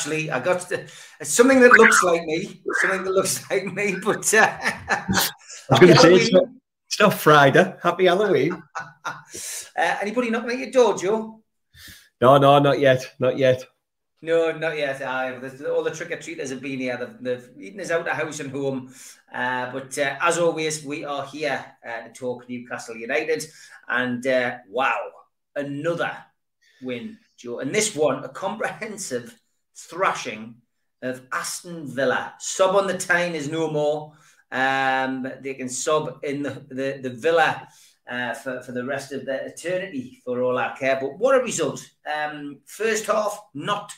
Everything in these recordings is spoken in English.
Actually, I got to, it's something that looks like me. Something that looks like me, but uh, I was going to say it's not, it's not Friday. Happy Halloween. uh, anybody knocking at your door, Joe? No, no, not yet. Not yet. No, not yet. Uh, all the trick or treaters have been here. They've, they've eaten us out of house and home. Uh, but uh, as always, we are here uh, to talk Newcastle United. And uh, wow, another win, Joe. And this one, a comprehensive thrashing of Aston Villa. Sub on the time is no more. Um, they can sub in the, the, the Villa uh, for, for the rest of their eternity for all our care. But what a result. Um, first half, not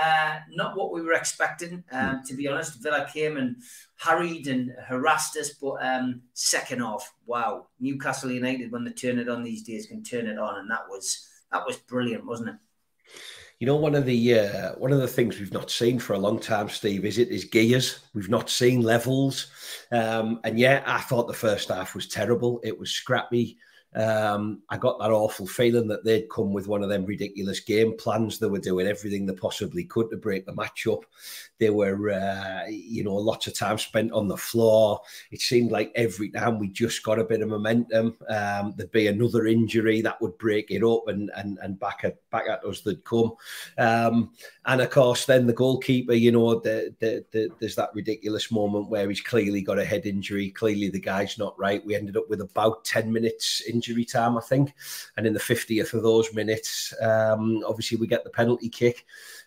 uh, not what we were expecting, um, to be honest. Villa came and harried and harassed us, but um, second half, wow. Newcastle United, when they turn it on these days, can turn it on, and that was that was brilliant, wasn't it? You know, one of the uh, one of the things we've not seen for a long time, Steve, is it is gears. We've not seen levels, um, and yeah, I thought the first half was terrible. It was scrappy. Um, I got that awful feeling that they'd come with one of them ridiculous game plans. They were doing everything they possibly could to break the match up. They were, uh, you know, lots of time spent on the floor. It seemed like every time we just got a bit of momentum, um, there'd be another injury that would break it up, and and and back at back at us they'd come. Um, and of course, then the goalkeeper, you know, the, the, the, there's that ridiculous moment where he's clearly got a head injury. Clearly, the guy's not right. We ended up with about 10 minutes injury time, I think. And in the 50th of those minutes, um, obviously, we get the penalty kick.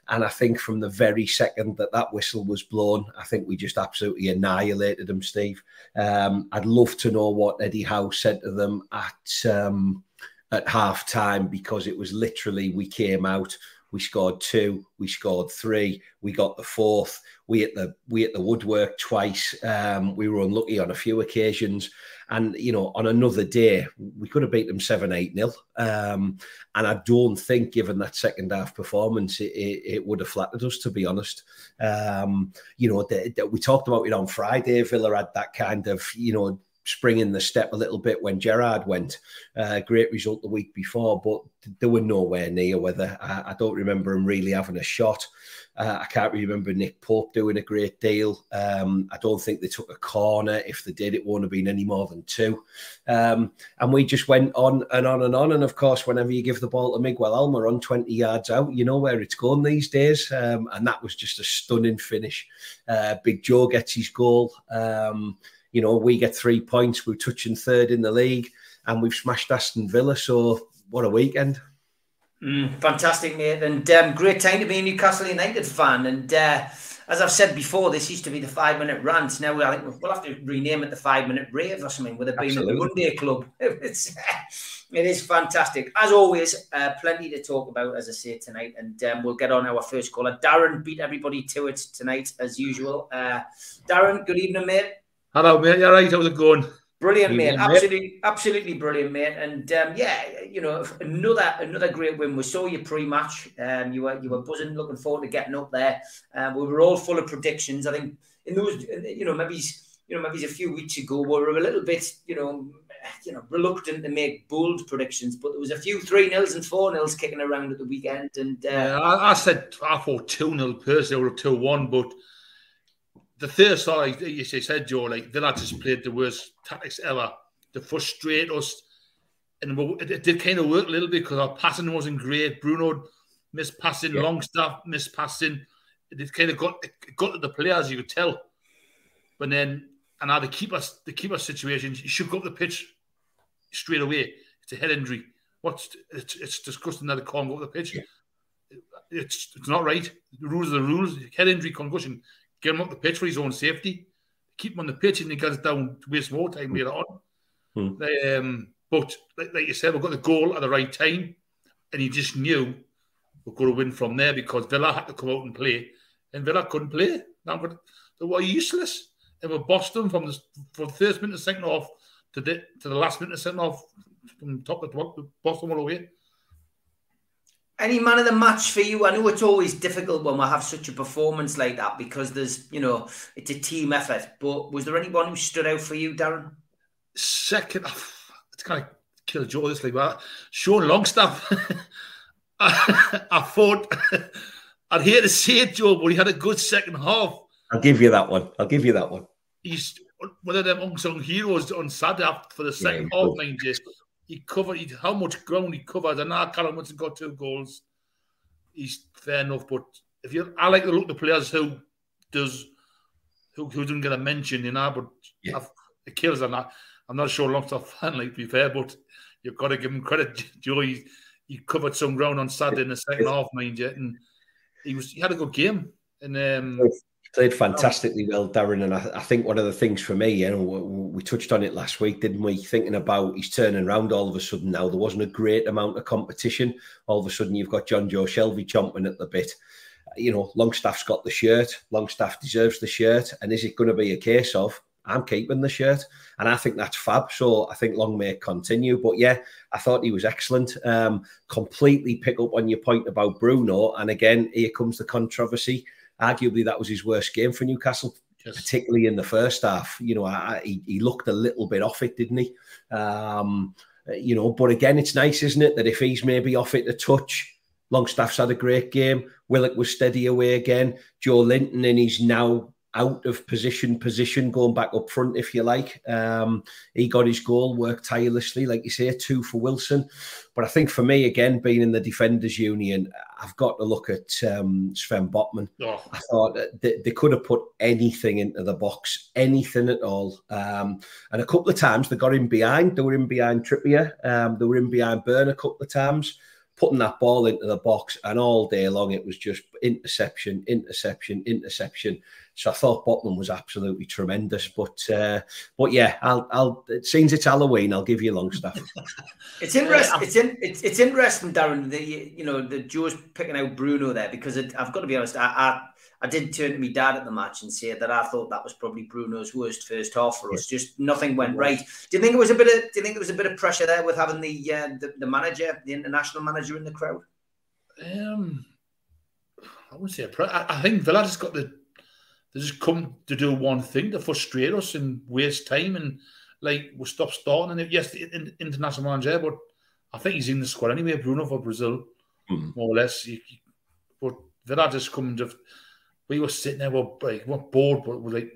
And I think from the very second that that whistle was blown, I think we just absolutely annihilated them, Steve. Um, I'd love to know what Eddie Howe said to them at um, at half time because it was literally we came out, we scored two, we scored three, we got the fourth. We hit the we hit the woodwork twice. Um, we were unlucky on a few occasions, and you know on another day we could have beat them seven eight nil. Um, and I don't think, given that second half performance, it, it, it would have flattered us to be honest. Um, you know, the, the- we talked about it on Friday. Villa had that kind of you know spring in the step a little bit when Gerrard went. Uh, great result the week before, but they were nowhere near whether I, I don't remember him really having a shot. Uh, I can't remember Nick Pope doing a great deal. Um, I don't think they took a corner. If they did, it won't have been any more than two. Um, and we just went on and on and on. And of course, whenever you give the ball to Miguel Almirón 20 yards out, you know where it's going these days. Um, and that was just a stunning finish. Uh, Big Joe gets his goal. Um, you know, we get three points. We're touching third in the league, and we've smashed Aston Villa. So what a weekend! Mm, fantastic, mate, and um, great time to be a Newcastle United fan. And uh, as I've said before, this used to be the five minute rant. Now I think we'll have to rename it the five minute rave or something with it being the Absolutely. Monday Club. It's, it is fantastic. As always, uh, plenty to talk about, as I say tonight, and um, we'll get on our first caller. Darren beat everybody to it tonight, as usual. Uh, Darren, good evening, mate. Hello, mate. You all right? How's it going? Brilliant, mate. Absolutely, absolutely brilliant, mate. And um, yeah, you know, another another great win. We saw you pre-match. Um, you were you were buzzing, looking forward to getting up there. Um, we were all full of predictions. I think in those, you know, maybe you know, maybe a few weeks ago, we were a little bit, you know, you know, reluctant to make bold predictions. But there was a few three nils and four nils kicking around at the weekend, and uh, Uh, I, I said I thought 2 0 personally or 2 1, but the third side, like you said, Joe, like Villa just played the worst tactics ever to frustrate us. And it, it did kind of work a little bit because our passing wasn't great. Bruno missed passing, Yeah. Longstaff missed passing. It kind of got it got to the players, you could tell. But then, and now the keeper, the keeper situation, you should go up the pitch straight away. It's a head injury. What's it's, it's disgusting that it can't go up the pitch. It's it's not right. The rules are the rules. Head injury, concussion. Get him up the pitch for his own safety. Keep him on the pitch and he gets down to waste more time later on. Hmm. Um, but like, like you said, we got the goal at the right time, and he just knew we're going to win from there because Villa had to come out and play, and Villa couldn't play. Now, they were useless. They were Boston from the from the first minute of second half to the to the last minute of second half from top to bottom, Boston all away. Any man of the match for you? I know it's always difficult when we have such a performance like that because there's, you know, it's a team effort. But was there anyone who stood out for you, Darren? Second, oh, it's kind of kill Joe this like but Sean Longstaff. I, I thought I'd hate to say it, Joe, but he had a good second half. I'll give you that one. I'll give you that one. He's one of them unsung heroes on Saturday for the second yeah, half, mind you. He covered he, how much ground he covered. And now Callum Wilson got two goals. He's fair enough, but if you, I like to look at the players who does who, who didn't get a mention, you know. But yeah. it kills. and I'm not. I'm not sure Longstaff fan, like to be fair, but you've got to give him credit. Joe, he, he covered some ground on Saturday in the second half, mind you, and he was he had a good game. And um, played fantastically well, Darren. And I, I, think one of the things for me, you know, we, we, touched on it last week, didn't we? Thinking about he's turning around all of a sudden now. There wasn't a great amount of competition. All of a sudden, you've got Jonjo Shelvey chomping at the bit. You know, Longstaff's got the shirt. Longstaff deserves the shirt. And is it going to be a case of I'm keeping the shirt? And I think that's fab. So I think Long may continue. But yeah, I thought he was excellent. Um, completely pick up on your point about Bruno. And again, here comes the controversy arguably that was his worst game for Newcastle, yes. particularly in the first half. You know, I, he, he, looked a little bit off it, didn't he? Um, you know, but again, it's nice, isn't it, that if he's maybe off it a touch, Longstaff's had a great game. Willock was steady away again. Joelinton, and he's now out of position, position going back up front, if you like. Um, he got his goal, worked tirelessly, like you say, two for Wilson. But I think for me, again, being in the defenders' union, I've got to look at um, Sven Botman. Oh. I thought they, they, could have put anything into the box, anything at all. Um, and a couple of times they got in behind. They were in behind Trippier. Um, they were in behind Burn a couple of times putting that ball into the box, and all day long it was just interception, interception, interception. So I thought Botman was absolutely tremendous. But uh, but yeah, I'll I'll it seems it's Halloween. I'll give you Longstaff. it's interesting. It's in it's, it's interesting, Darren. The you know the Joe's picking out Bruno there because it, I've got to be honest. I, I I did turn to my dad at the match and say that I thought that was probably Bruno's worst first half for us. Just nothing went right. Do you think it was a bit of? Do you think there was a bit of pressure there with having the uh, the, the manager, the international manager, in the crowd? Um, I wouldn't say. I, I think Villa just got the they just come to do one thing to frustrate us and waste time and like we'll stop starting. And yes, the international manager, but I think he's in the squad anyway. Bruno for Brazil, mm. more or less. But Villa just come to. We were sitting there, we're like, we're bored, but we're like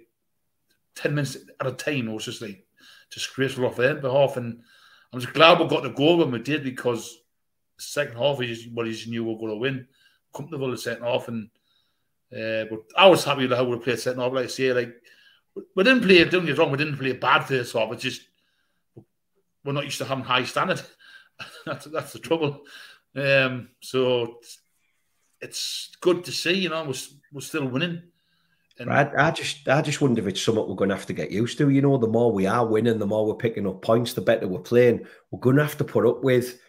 ten minutes at a time. It was just like disgraceful off their behalf, and I'm just glad we got the goal when we did because second half is what he knew we were going to win. Comfortable the second half, and uh, but I was happy with how we played second half. Like I say, like we didn't play. Don't get wrong, we didn't play a bad first half. It's just we're not used to having high standard. that's that's the trouble. Um, so it's, it's, good to see. You know, we're, we're still winning. And I, I, just I just wonder if it's something we're going to have to get used to. You know, the more we are winning, the more we're picking up points, the better we're playing. We're going to have to put up with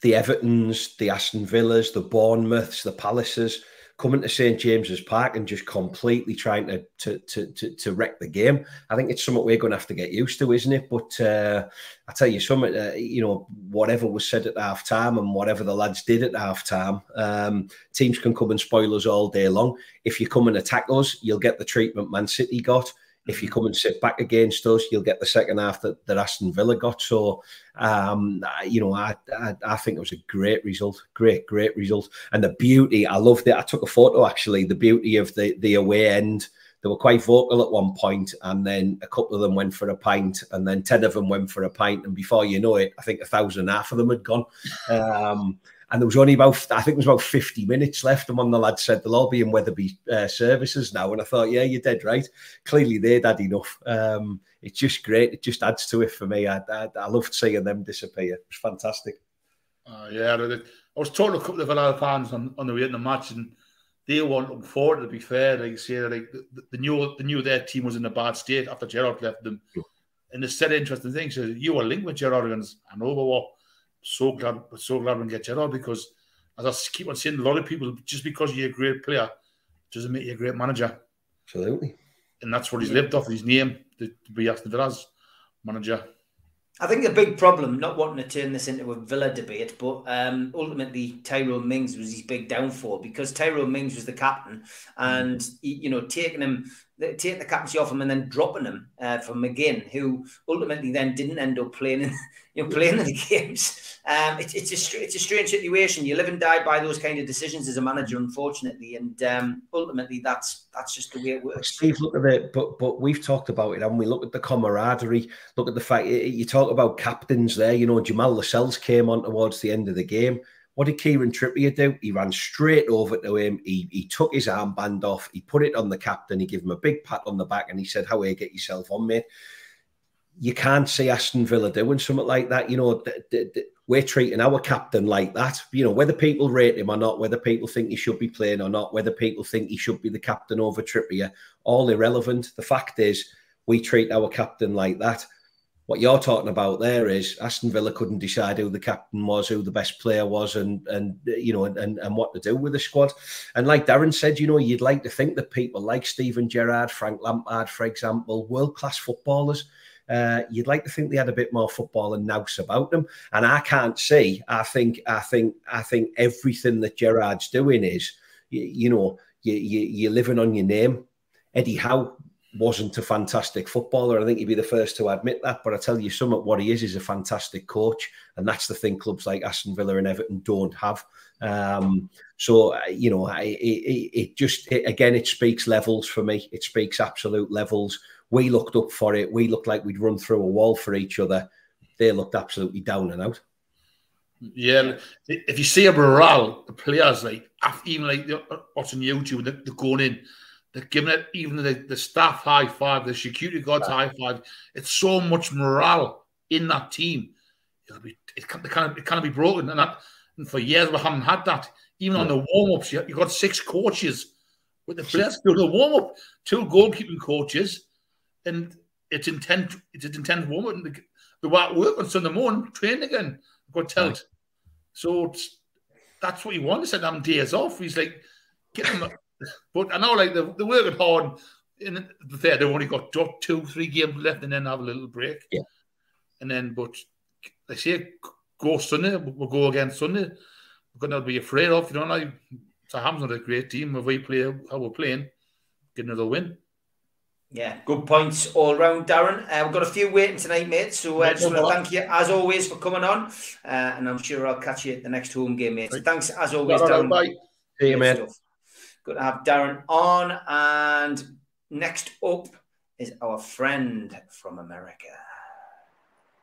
the Evertons, the Aston Villas, the Bournemouths, the Palaces coming to St James's Park and just completely trying to to, to to to wreck the game. I think it's something we're going to have to get used to, isn't it? But uh, I tell you something, uh, you know, whatever was said at half time and whatever the lads did at half time, um, teams can come and spoil us all day long. If you come and attack us, you'll get the treatment Man City got if you come and sit back against us, you'll get the second half that, that Aston Villa got. So, um, you know, I, I, I think it was a great result, great, great result, and the beauty. I loved it. I took a photo actually. The beauty of the the away end. They were quite vocal at one point, and then a couple of them went for a pint, and then ten of them went for a pint, and before you know it, I think a thousand half of them had gone. Um, and there was only about I think it was about 50 minutes left. And one of the lads said they'll all be in Wetherby uh, services now, and I thought, yeah, you're dead right. Clearly they'd had enough. Um, it's just great. It just adds to it for me. I, I, I loved seeing them disappear. It was fantastic. Uh, yeah, I was talking to a couple of Villa fans on, on the way in the match, and they weren't looking forward. To be fair, like you say, like the, new the knew their team was in a bad state after Gerrard left them. And they said interesting things. So you were linked with Gerrard, and I know, but what so glad, so glad we get Gerrard because as I keep on saying, a lot of people just because you're a great player doesn't make you a great manager. Absolutely. And that's what he's lived off his name to be Aston Villa's manager. I think the big problem, not wanting to turn this into a Villa debate, but um, ultimately Tyrone Mings was his big downfall because Tyrone Mings was the captain, and you know taking him, taking the captaincy off him, and then dropping him uh, for McGinn, who ultimately then didn't end up playing, in, you know, playing in the games. Um, it, it's a it's a strange situation. You live and die by those kind of decisions as a manager, unfortunately, and um, ultimately that's that's just the way it works. Steve, look at it, but but we've talked about it, and we look at the camaraderie. Look at the fact you talk about captains there. You know, Jamal Lascelles came on towards the end of the game. What did Kieran Trippier do? He ran straight over to him. He, he took his armband off. He put it on the captain. He gave him a big pat on the back, and he said, "How are you get yourself on, mate?" You can't see Aston Villa doing something like that. You know, we're treating our captain like that. You know, whether people rate him or not, whether people think he should be playing or not, whether people think he should be the captain over Trippier, all irrelevant. The fact is, we treat our captain like that. What you're talking about there is Aston Villa couldn't decide who the captain was, who the best player was, and and you know, and and what to do with the squad. And like Darren said, you know, you'd like to think that people like Steven Gerrard, Frank Lampard, for example, world class footballers uh, you'd like to think they had a bit more football and nous about them. And I can't see. I think. I think. I think everything that Gerrard's doing is, you, you know, you, you you're living on your name. Eddie Howe wasn't a fantastic footballer. I think he'd be the first to admit that. But I tell you, some of what he is is a fantastic coach, and that's the thing clubs like Aston Villa and Everton don't have. Um, so you know, it, it, it just it, again, it speaks levels for me. It speaks absolute levels. We looked up for it. We looked like we'd run through a wall for each other. They looked absolutely down and out. Yeah, if you see a morale, the players like even like watching YouTube, they're, they're going in, they're giving it even the, the staff high five, the security guards high five. It's so much morale in that team. It'll be it can't, it can't, it can't be broken, and that and for years we haven't had that. Even yeah. on the warm ups, you, you got six coaches with the players doing the warm up, two goalkeeping coaches and it's intent it's an intense woman. The, the work on Sunday morning, train again, got told. Right. So that's what he wants. Said I'm days off. He's like, get them. But I know, like they're, they're working hard. In the fair, they've only got two, three games left, and then have a little break. Yeah. And then, but they say go Sunday. We'll go again Sunday. We're going to be afraid of. You know, like Southampton's not a great team. If we play how we're playing, get another win. Yeah, good points all round, Darren. Uh, we've got a few waiting tonight, mate. So I uh, just want to thank you as always for coming on, uh, and I'm sure I'll catch you at the next home game, mate. So thanks as always, Darren. Bye. See you, mate. Good to have Darren on, and next up is our friend from America.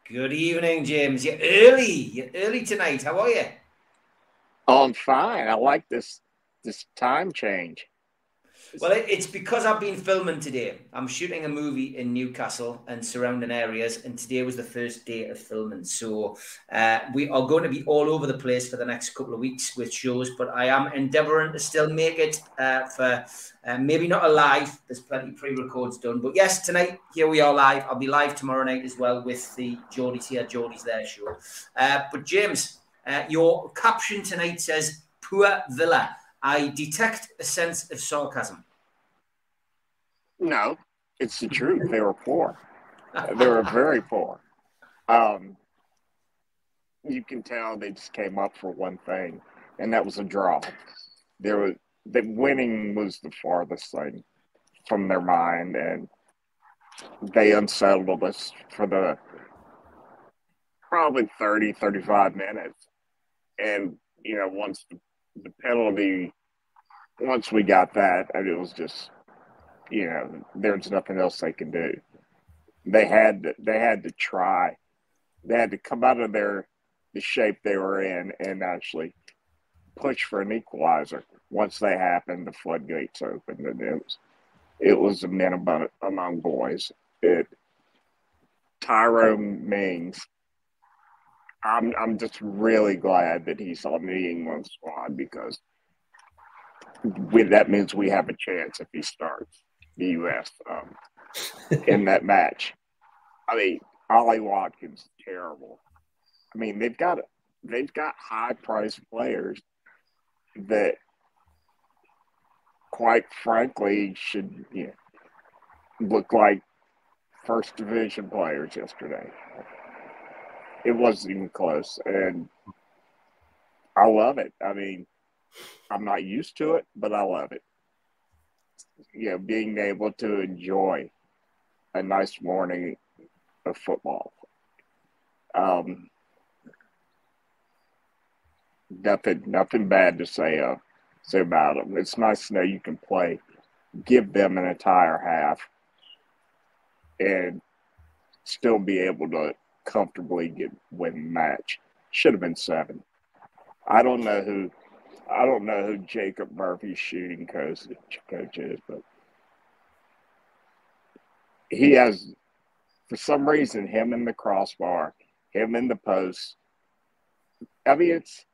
Good evening, James. You're early. You're early tonight. How are you? Oh, I'm fine. I like this this time change. Well, it's because I've been filming today. I'm shooting a movie in Newcastle and surrounding areas, and today was the first day of filming. So uh, we are going to be all over the place for the next couple of weeks with shows, but I am endeavouring to still make it uh, for uh, maybe not a live. There's plenty pre-records done, but yes, tonight here we are live. I'll be live tomorrow night as well with the Geordie's here, Geordie's there show. Uh, but James, uh, your caption tonight says "Poor Villa." I detect a sense of sarcasm. No, it's the truth. They were poor. they were very poor. Um, you can tell they just came up for one thing, and that was a draw. There was that winning was the farthest thing from their mind, and they unsettled us for the probably 30, 35 minutes. And, you know, once the the penalty, once we got that, I and it was just, you know, there's nothing else they can do. They had to, they had to try. They had to come out of their the shape they were in and actually push for an equalizer. Once they happened, the floodgates opened, and it was it was a men among, among boys. It Tyrone Mings I'm I'm just really glad that he's on the England squad because we, that means we have a chance if he starts the U.S. Um, in that match. I mean, Ollie Watkins terrible. I mean, they've got they've got high priced players, that, quite frankly, should you know, look like first division players yesterday. It wasn't even close, and I love it. I mean, I'm not used to it, but I love it. You know, being able to enjoy a nice morning of football. Um, nothing, nothing bad to say uh, say about them. It's nice to know you can play, give them an entire half, and still be able to comfortably get win match. Should have been seven. I don't know who I don't know who Jacob Murphy's shooting coach, coach is, but he has, for some reason, him in the crossbar, him in the post. I mean, it's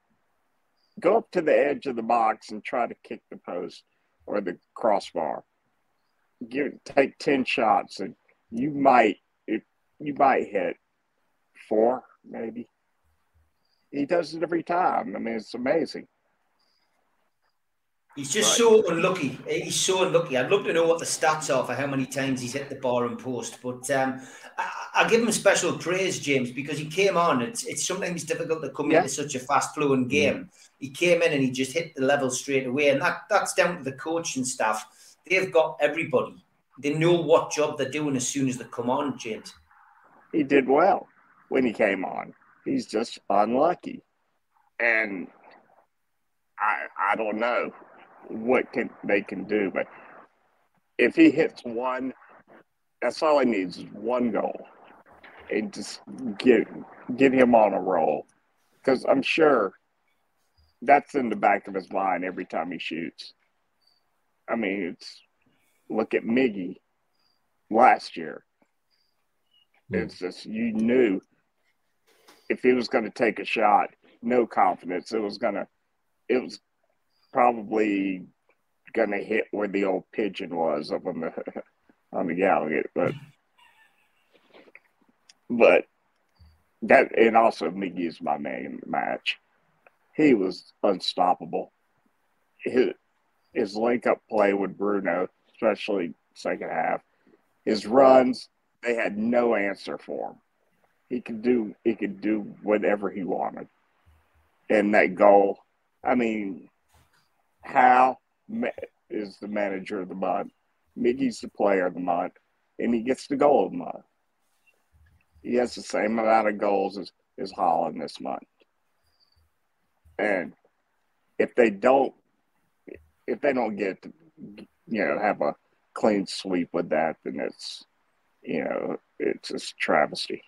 go up to the edge of the box and try to kick the post or the crossbar. Give take ten shots and you might if you might hit four maybe. He does it every time. I mean, it's amazing. He's just right. so unlucky. He's so unlucky. I'd love to know what the stats are for how many times he's hit the bar and post. But um, I, will give him special praise, James, because he came on. It's it's sometimes difficult to come yeah. into such a fast flowing game. Mm. He came in and he just hit the level straight away, and that that's down to the coaching staff. They've got everybody. They know what job they're doing as soon as they come on, James. He did well when he came on. He's just unlucky, and I I don't know what can they can do. But if he hits one, that's all he needs is one goal, and just get get him on a roll. Because I'm sure that's in the back of his mind every time he shoots. I mean, it's look at Miggy last year. Hmm. It's just you knew if he was going to take a shot, no confidence. It was going to, it was probably gonna hit where the old pigeon was up on the on the Gallowgate, but but that and also Miggy's my main match. He was unstoppable. His his link up play with Bruno, especially second half, his runs they had no answer for him. He could do he could do whatever he wanted, and that goal. I mean, Howe is the manager of the month. Miggy's the player of the month, and he gets the goal of the month. He has the same amount of goals as, as Haaland this month. And if they don't, if they don't get, you know, have a clean sweep with that, then it's, you know, it's a travesty.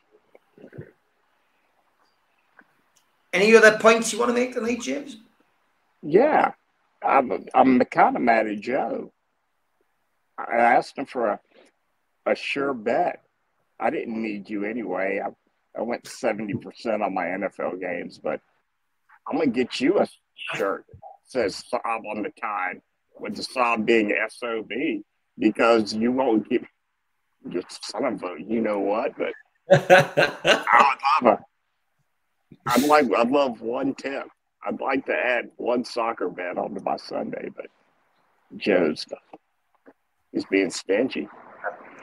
Any other points you want to make tonight, James? Yeah. I'm, I'm kind of mad at Joe. I asked him for a, a sure bet. I didn't need you anyway. I, I went 70% on my NFL games, but I'm going to get you a shirt that says Sob on the time with the Sob being SOB because you won't get your son of a you know what, but I would love a I'd like I'd love one tip. I'd like to add one soccer bet onto my Sunday, but Joe's he's being stingy.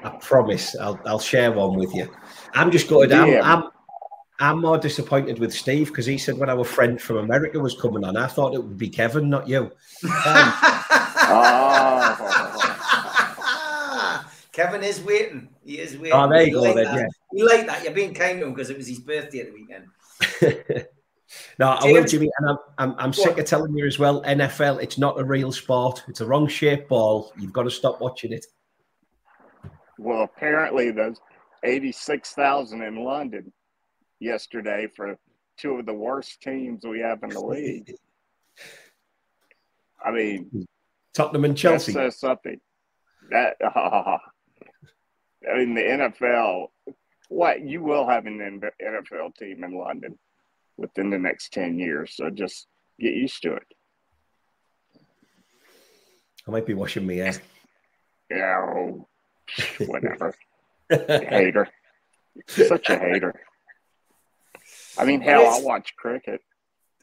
I promise I'll, I'll share one with you. I'm just going down. Yeah. I'm, I'm more disappointed with Steve because he said when our friend from America was coming on, I thought it would be Kevin, not you. Um, oh. Kevin is waiting. He is waiting. Oh, there you go. Like then, yeah. You like that. You're being kind to him because it was his birthday at the weekend. No, I will, Jimmy, and I'm, I'm, I'm sick of telling you as well. NFL, it's not a real sport. It's a wrong shaped ball. You've got to stop watching it. Well, apparently, there's 86,000 in London yesterday for two of the worst teams we have in the league. I mean, Tottenham and Chelsea. That says something. That uh, I mean, the NFL. What you will have an NFL team in London within the next 10 years. So just get used to it. I might be washing my hair. Yeah, oh, whatever. hater. Such a hater. I mean, hell, I'll watch cricket.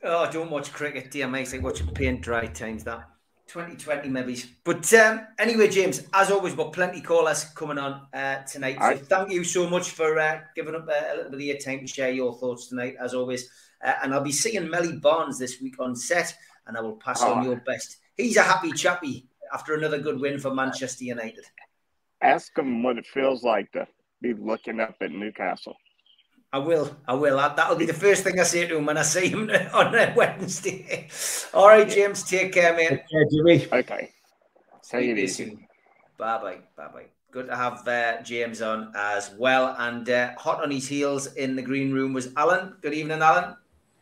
Oh, I don't watch cricket, dear mate. I watch paint dry times that. 2020 maybe. But um, anyway, James, as always, we've got plenty callers coming on uh, tonight. So Aye. thank you so much for uh, giving up a, a little bit of your time to share your thoughts tonight, as always. Uh, and I'll be seeing Melly Barnes this week on set, and I will pass on Oh. your best. He's a happy chappy after another good win for Manchester United. Ask him what it feels like to be looking up at Newcastle. I will. I will. That- That'll be the first thing I say to him when I see him on uh, Wednesday. All right, James. Take care, mate. Yeah, Jimmy. Okay. Take it easy. Bye bye. Bye bye. Good to have uh, James on as well. And uh, hot on his heels in the green room was Alan. Good evening, Alan.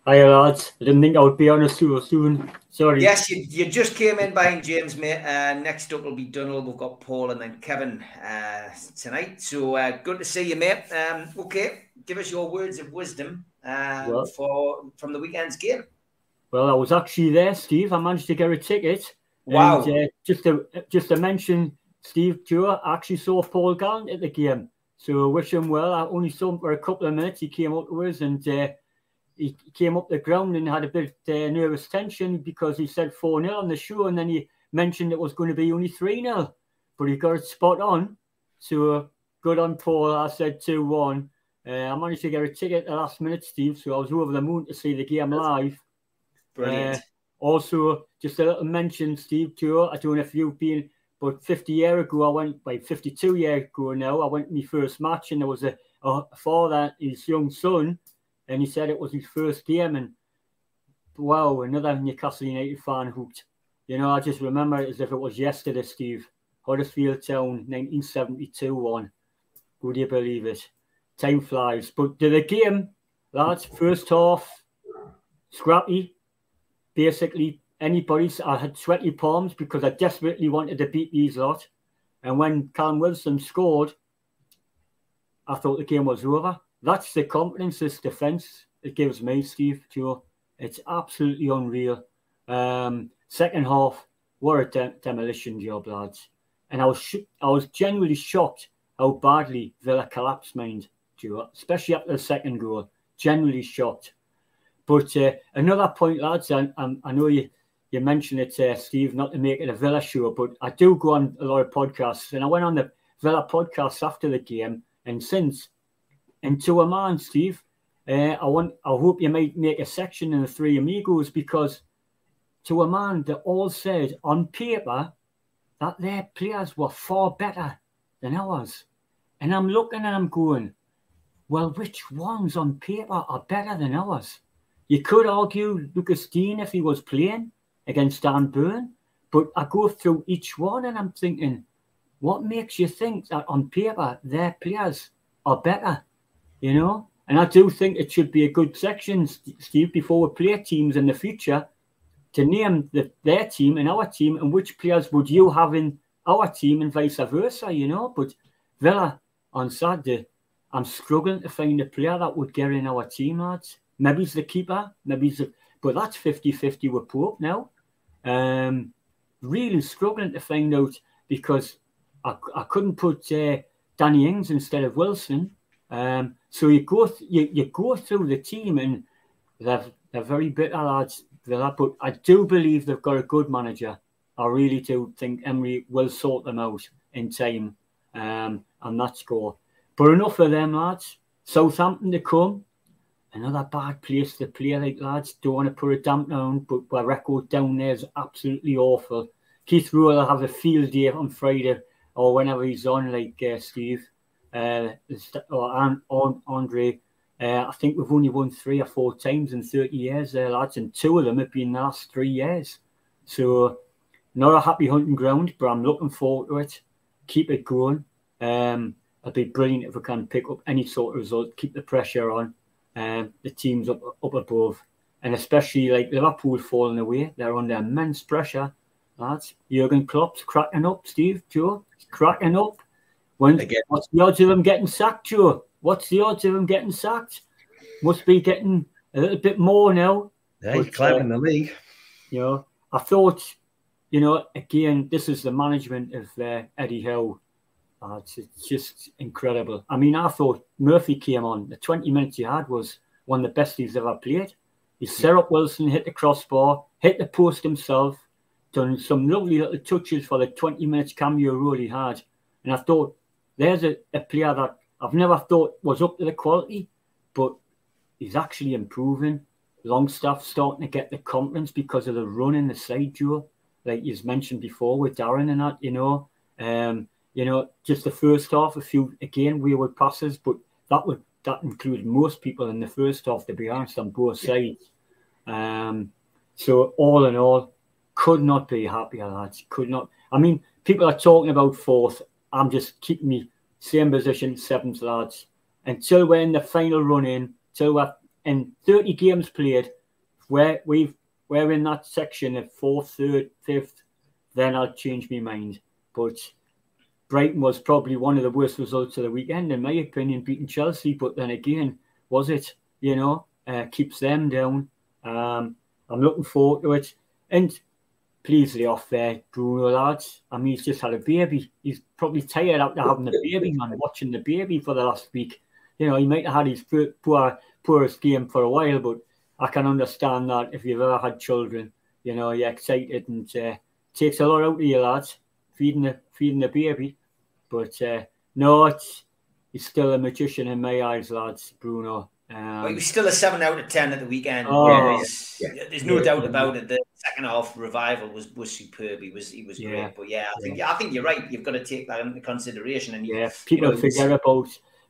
Hi lads, I didn't think I would be on a so soon. Sorry. Yes, you, you just came in behind James, mate. Uh, next up will be Donald. We've got Paul and then Kevin uh, tonight. So uh, good to see you, mate. Um, okay, give us your words of wisdom uh, Well- for from the weekend's game. Well, I was actually there, Steve. I managed to get a ticket. Wow. And, uh, just to just to mention, Steve I actually saw Paul Gallant at the game. So I wish him well. I only saw him for a couple of minutes. He came up to us and uh, he came up the ground and had a bit uh, nervous tension because he said 4 0 on the show and then he mentioned it was going to be only 3 0. But he got it spot on. So uh, good on Paul. I said 2 1. Uh, I managed to get a ticket at the last minute, Steve. So I was over the moon to see the game live. Brilliant. Uh, also, just a little mention, Steve, too. I don't know if you've been, but 50 year ago, I went, like 52 year ago now, I went to my first match and there was a, a father, his young son, and he said it was his first game. And wow, another Newcastle United fan hooked. You know, I just remember it as if it was yesterday, Steve. Huddersfield Town, 1972 one. Would you believe it? Time flies. But the game, lads, first half, scrappy, basically anybody's. I had sweaty palms because I desperately wanted to beat these lot. And when Callum Wilson scored, I thought the game was over. That's the confidence this defence it gives me, Steve. Joe, it's absolutely unreal. Um, second half, what a de- demolition job, lads. And I was I was genuinely shocked how badly Villa collapsed, mind Especially after the second goal. generally shot. But uh, another point, lads, and I, I know you you mentioned it, uh, Steve, not to make it a Villa show, but I do go on a lot of podcasts, and I went on the Villa podcast after the game, and since, and to a man, Steve, uh, I want, I hope you might make a section in the Three Amigos because, to a man, they all said on paper that their players were far better than ours, and I'm looking and I'm going, well, which ones on paper are better than ours? You could argue Lucas Digne if he was playing against Dan Burn, but I go through each one and I'm thinking, what makes you think that on paper their players are better? You know? And I do think it should be a good section, Steve, before we play teams in the future to name the, their team and our team and which players would you have in our team and vice versa, you know? But Villa on Saturday, I'm struggling to find a player that would get in our team, lads. Maybe it's the keeper, maybe it's the, but that's 50 50 with Pope now. Um, really struggling to find out because I, I couldn't put uh, Danny Ings instead of Wilson. Um, so you go th- you, you go through the team and they're, they're very bitter lads, but I do believe they've got a good manager. I really do think Emery will sort them out in time um, on that score. But enough of them, lads. Southampton to come. Another bad place to play, like lads. Don't want to put a damp down, but our record down there is absolutely awful. Keith Rule will have a field day on Friday or whenever he's on, like uh, Steve uh, or An- An- Andre. Uh, I think we've only won three or four times in 30 years there, lads, and two of them have been the last three years. So, not a happy hunting ground, but I'm looking forward to it. Keep it going. Um, it'd be brilliant if we can pick up any sort of result, keep the pressure on um, the teams up up above, and especially like Liverpool falling away. They're under immense pressure. That's Jurgen Klopp's cracking up. Steve, Joe, cracking up. When Again. what's the odds of him getting sacked, Joe? What's the odds of him getting sacked? Must be getting a little bit more now. Yeah, he's climbing uh, the league. You know, I thought, you know, again, this is the management of uh, Eddie Howe. Uh, it's, it's just incredible. I mean, I thought Murphy came on. The 20 minutes he had was one of the best he's ever played. He set up Wilson, hit the crossbar, hit the post himself, done some lovely little touches for the 20 minutes cameo role he had. And I thought, there's a, a player that I've never thought was up to the quality, but he's actually improving. Longstaff starting to get the confidence because of the run in the side, duel, like you've mentioned before with Darren and that, you know. Um, you know, just the first half, a few again wayward passes, but that would that included most people in the first half, to be honest, on both sides. Um, so all in all, could not be happier, lads. Could not. I mean, people are talking about fourth. I'm just keeping me same position, seventh, lads. Until we're in the final run in, till we're in 30 games played, where we've we're in that section of fourth, third, fifth, then I'll change my mind. But Brighton was probably one of the worst results of the weekend, in my opinion, beating Chelsea. But then again, was it? You know, uh, keeps them down. Um, I'm looking forward to it. And please lay off there, Bruno lads. I mean, he's just had a baby. He's probably tired after having the baby, man, watching the baby for the last week. You know, he might have had his poor, poorest game for a while, but I can understand that if you've ever had children, you know, you're excited and uh, takes a lot out of you, lads, feeding the feeding the baby. But uh, no, it's he's still a magician in my eyes, lads. Bruno. Um, well, he was still a seven out of ten at the weekend. Oh, yeah, there's, yeah. there's no Yeah. doubt about it. The second half revival was was superb. He was he was great. But yeah, I think yeah. I think you're right. You've got to take that into consideration. And yeah, people know, forget about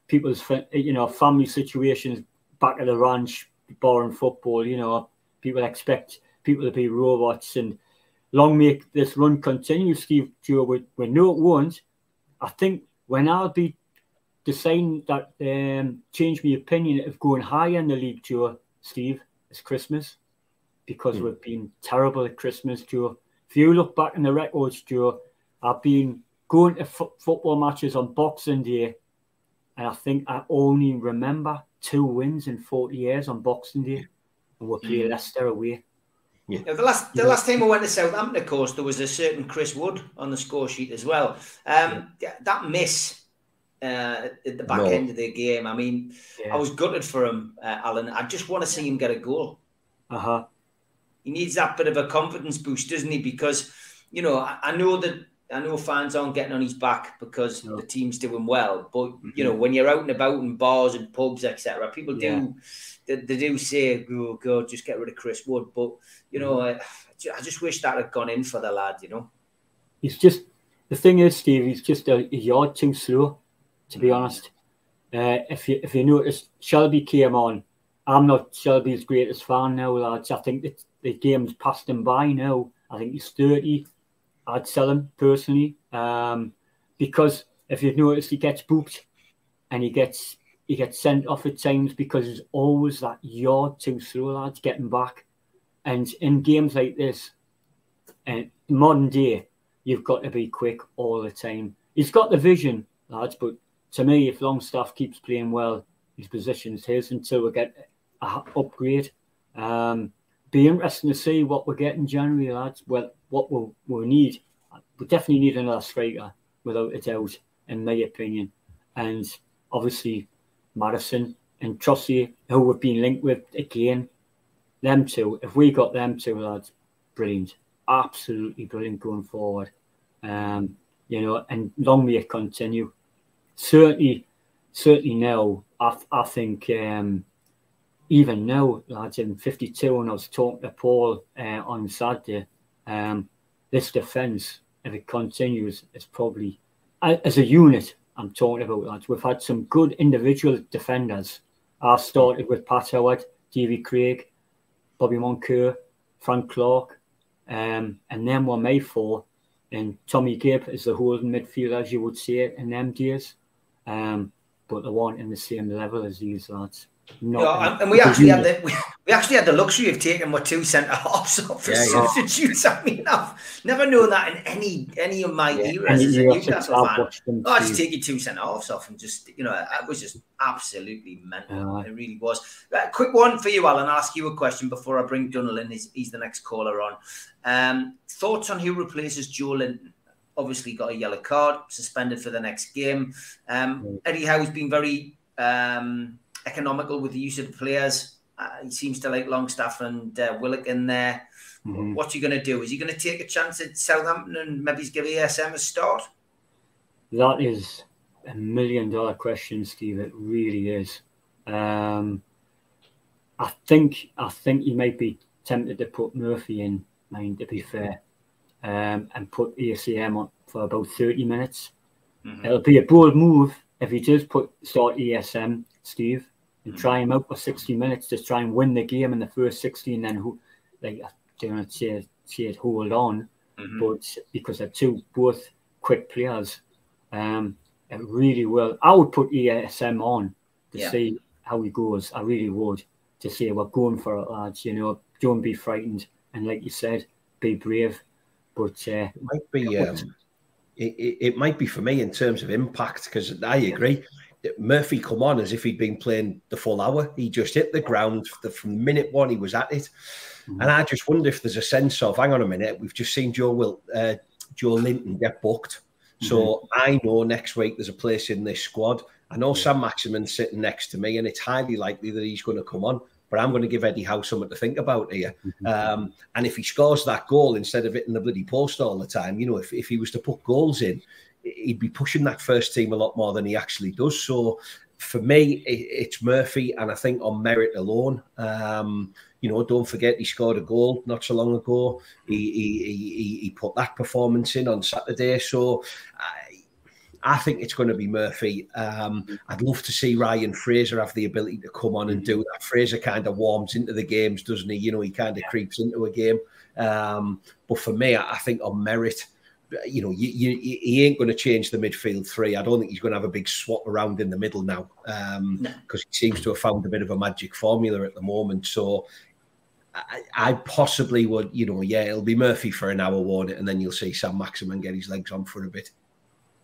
people's you know family situations back at the ranch, boring football. You know, people expect people to be robots, and long make this run continue, Steve. Joe, we, we know it won't. I think when I'll be deciding that um, change my opinion of going higher in the league, tour, Steve, it's Christmas because Hmm. we've been terrible at Christmas, tour. If you look back in the records, Joe, I've been going to fo- football matches on Boxing Day, and I think I only remember two wins in 40 years on Boxing Day, and we play Leicester away. Yeah, the last the last time I went to Southampton, of course, there was a certain Chris Wood on the score sheet as well. Um, yeah, that miss uh, at the back No. end of the game. I mean, Yeah. I was gutted for him, uh, Alan. I just want to see him get a goal. Uh huh. he needs that bit of a confidence boost, doesn't he? Because you know, I, I know that I know fans aren't getting on his back because No. the team's doing well. But mm-hmm. you know, when you're out and about in bars and pubs, etc., people Yeah. do they, they do say, "Oh God, just get rid of Chris Wood." But you know, mm-hmm. I, I just wish that had gone in for the lad. You know, He's just the thing is, Steve. He's just a, a yard too slow, to be mm-hmm. honest. Uh, if you if you notice, Shelvey came on. I'm not Shelvey's greatest fan now, lads. I think that the game's passed him by now. I think he's 30. I'd sell him personally, um, because if you've noticed, he gets booked and he gets he gets sent off at times because he's always that yard too slow, lads, getting back. And in games like this, and modern day, you've got to be quick all the time. He's got the vision, lads, but to me, if Longstaff keeps playing well, his position's his until we get a upgrade. Um, be interesting to see what we get in January, lads. Well, what we'll, we'll need, we definitely need another striker, without a doubt, in my opinion. And obviously, Maddison and Trossi, who we've been linked with again, them two. If we got them two, lads, brilliant, absolutely brilliant going forward. Um, you know, and long may it continue. Certainly, certainly now, I, I think um, even now, lads, in 52, when I was talking to Paul uh, on Saturday, um, this defence, if it continues, is probably, as a unit, I'm talking about, that. we've had some good individual defenders. I started with Pat Howard, Davy Craig, Bobby Moncur, Frank Clark, um, and then we're made for, and Tommy Gibb is the holding midfielder, as you would say in them days. Um, but they weren't in the same level as these lads. Not Yeah, and, and we actually had the we, we actually had the luxury of taking my two centre halves off for Yeah, yeah. substitutes. I mean, I've never known that in any any of my Yeah, eras as a Newcastle fan. them Oh, I just take your two centre halves off and just, you know, it was just absolutely mental. It really was. Uh, quick one for you, Alan. I'll ask you a question before I bring Dunnell in. He's, he's the next caller on. Um, thoughts on who replaces Joelinton? Obviously, got a yellow card, suspended for the next game. Um, Eddie Howe's been very um, economical with the use of the players. Uh, he seems to like Longstaff and uh, Willock in there. Mhm. What's he going to do? Is he going to take a chance at Southampton and maybe give ESM a start? That is a million dollar question, Steve. It really is. Um, I think I think he might be tempted to put Murphy in. I mean, to be fair, um, and put ESM on for about thirty minutes. Mhm. It'll be a bold move if he does put start ESM, Steve, and try him out for sixty minutes Just try and win the game in the first sixty, and then who, like, I don't know, say, say it hold on Mhm. but because they're two both quick players, um, it really will. I would put ESM on to Yeah. see how he goes. I really would to say we're going for it, lads. You know, don't be frightened, and like you said, be brave. But uh, It might be. Um, it, it, it might be for me in terms of impact because I agree. Murphy come on as if he'd been playing the full hour. He just hit the ground the, from minute one. He was at it, Mhm. and I just wonder if there's a sense of, hang on a minute, we've just seen Joe Will, uh, Joelinton get booked, so I know next week there's a place in this squad. I know Saint-Maximin's sitting next to me, and it's highly likely that he's going to come on. But I'm going to give Eddie Howe something to think about here. Um, and if he scores that goal instead of hitting the bloody post all the time, you know, if, if he was to put goals in, he'd be pushing that first team a lot more than he actually does. So for me, it, it's Murphy, and I think on merit alone. Um, you know, don't forget he scored a goal not so long ago. He he he, he put that performance in on Saturday. So. I, I think it's going to be Murphy. Um, I'd love to see Ryan Fraser have the ability to come on and do that. Fraser kind of warms into the games, doesn't he? You know, he kind of creeps into a game. Um, but for me, I I think on merit, you know, you, you, he ain't going to change the midfield three. I don't think he's going to have a big swap around in the middle now because No. he seems to have found a bit of a magic formula at the moment. So I, I possibly would, you know, yeah, it'll be Murphy for an hour, won't it? And then you'll see Saint-Maximin get his legs on for a bit.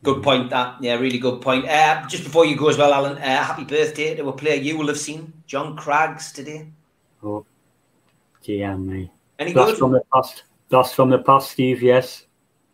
Good point. That yeah, really good point. Uh, just before you go as well, Alan. Uh, happy birthday to a player you will have seen, John Craggs today. oh, dear me. Any That's good? from the past. That's from the past, Steve. Yes.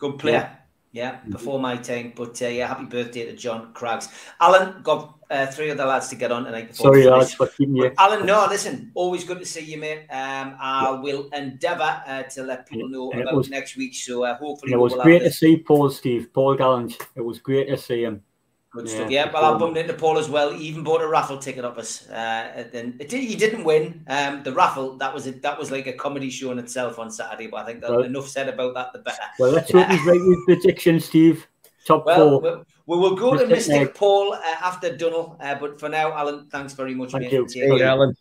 Good player. Yeah, before my time. But uh, yeah, happy birthday to John Craggs. Alan, got uh, three other lads to get on tonight. Sorry, lads, for keeping you. Alan, no, listen, always good to see you, mate. Um, I will endeavour uh, to let people know about was- next week. So uh, hopefully It was will great have to see Paul, Steve. Paul Gallant. It was great to see him. Good Yeah, stuff. Yeah, well, I bumped into Paul as well. He even bought a raffle ticket up us. Uh, and it did, he didn't win um, the raffle. That was a, that was like a comedy show in itself on Saturday. But I think that Well- enough said about that, the better. Well, let's hope he's right with prediction, Steve. Top Well, four. we, we will go to Mystic Mystic Egg. Paul uh, after Dunnell. Uh, but for now, Alan, thanks very much. Thank you. for taking Hey, Alan.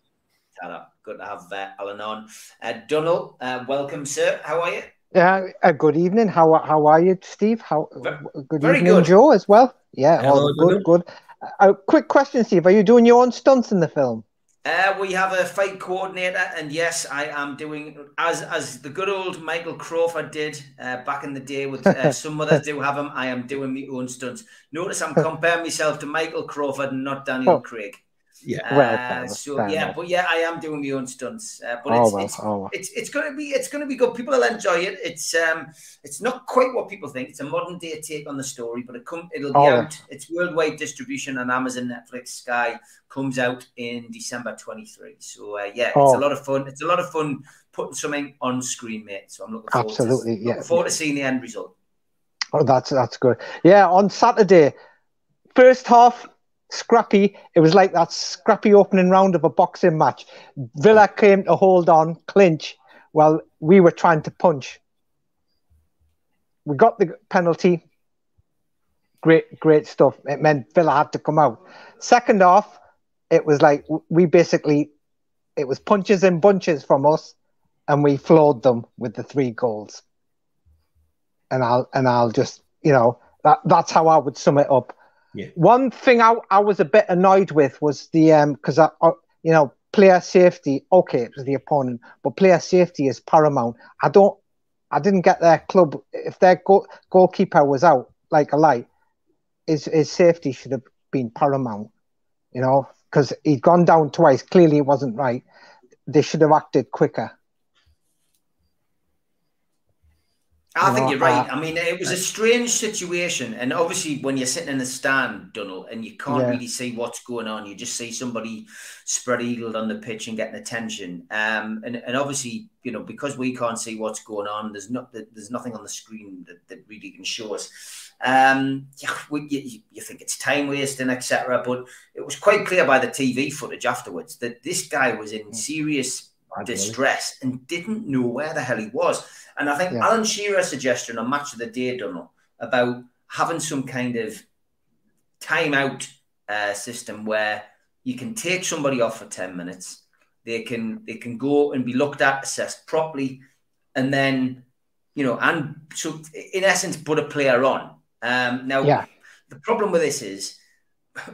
Good to have uh, Alan on. Uh, Dunnell, uh, welcome, sir. How are you? Yeah, uh, good evening. How how are you, Steve? How Ve- good very evening, good. Joe, as well. Yeah, Hello, all good, Daniel. good. A quick question, Steve. Are you doing your own stunts in the film? Uh, we have a fight coordinator, and yes, I am doing as as the good old Michael Crawford did uh, back in the day. With uh, some others do have him. I am doing my own stunts. Notice I'm comparing myself to Michael Crawford, and not Daniel Oh. Craig. Yeah. Uh, Well, fair enough, so yeah, enough. but yeah, I am doing my own stunts. Uh, but Oh it's, well, it's oh well. it's it's going to be it's going to be good. People will enjoy it. It's um it's not quite what people think. It's a modern day take on the story, but it come it'll be Oh, out. It's worldwide distribution on Amazon, Netflix, Sky. Comes out in December twenty three. So uh, yeah, it's Oh. a lot of fun. It's a lot of fun putting something on screen, mate. So I'm looking forward Absolutely, to yeah. looking forward to seeing the end result. Oh, that's that's good. Yeah, on Saturday, first half scrappy. It was like that scrappy opening round of a boxing match. Villa came to hold on, clinch, while we were trying to punch. We got the penalty. Great, great stuff. It meant Villa had to come out. Second half, it was like we basically, it was punches and bunches from us, and we floored them with the three goals and I'll and I'll just you know that that's how I would sum it up. Yeah. One thing I, I was a bit annoyed with was the um because I, I you know player safety. Okay, it was the opponent, but player safety is paramount. I don't. I didn't get their club if their goal, goalkeeper was out like a light. His his safety should have been paramount. You know because he'd gone down twice. Clearly, it wasn't right. They should have acted quicker. I think you're right. I mean, it was a strange situation, and obviously, when you're sitting in the stand, Donald, and you can't Yeah. really see what's going on, you just see somebody spread eagled on the pitch and getting attention. Um, and and obviously, you know, because we can't see what's going on, there's not there's nothing on the screen that, that really can show us. Um, yeah, we, you, you think it's time wasting, etc. But it was quite clear by the TV footage afterwards that this guy was in serious distress and didn't know where the hell he was. And I think Yeah. Alan Shearer's suggestion on Match of the Day, Donald, about having some kind of timeout uh, system where you can take somebody off for 10 minutes, they can they can go and be looked at, assessed properly, and then you know, and so in essence, put a player on. Um, now, Yeah. the problem with this is,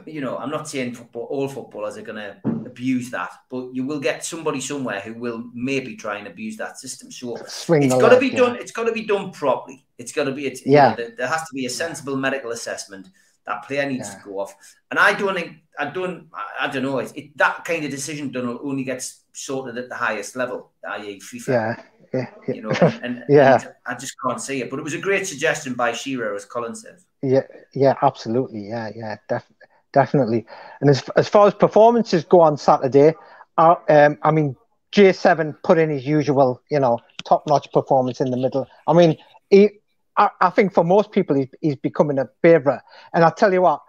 you know, I'm not saying football, all footballers are going to abuse that, but you will get somebody somewhere who will maybe try and abuse that system. So Swing it's got to be yeah. done. It's got to be done properly. It's got to be. It's, you Yeah. know, there, has to be a sensible medical assessment. That player needs Yeah. to go off, and I don't think I don't. I, don't know. It, it, that kind of decision done only gets sorted at the highest level, i.e., FIFA. Yeah, yeah, yeah. You know, and, Yeah. and I just can't see it. But it was a great suggestion by Shearer, as Colin said. Yeah, yeah, absolutely. Yeah, yeah, def- definitely. And as as far as performances go on Saturday, uh, um, I mean, J7 put in his usual, you know, top notch performance in the middle. I mean, he, I, I think for most people, he's, he's becoming a favourite. And I tell you what,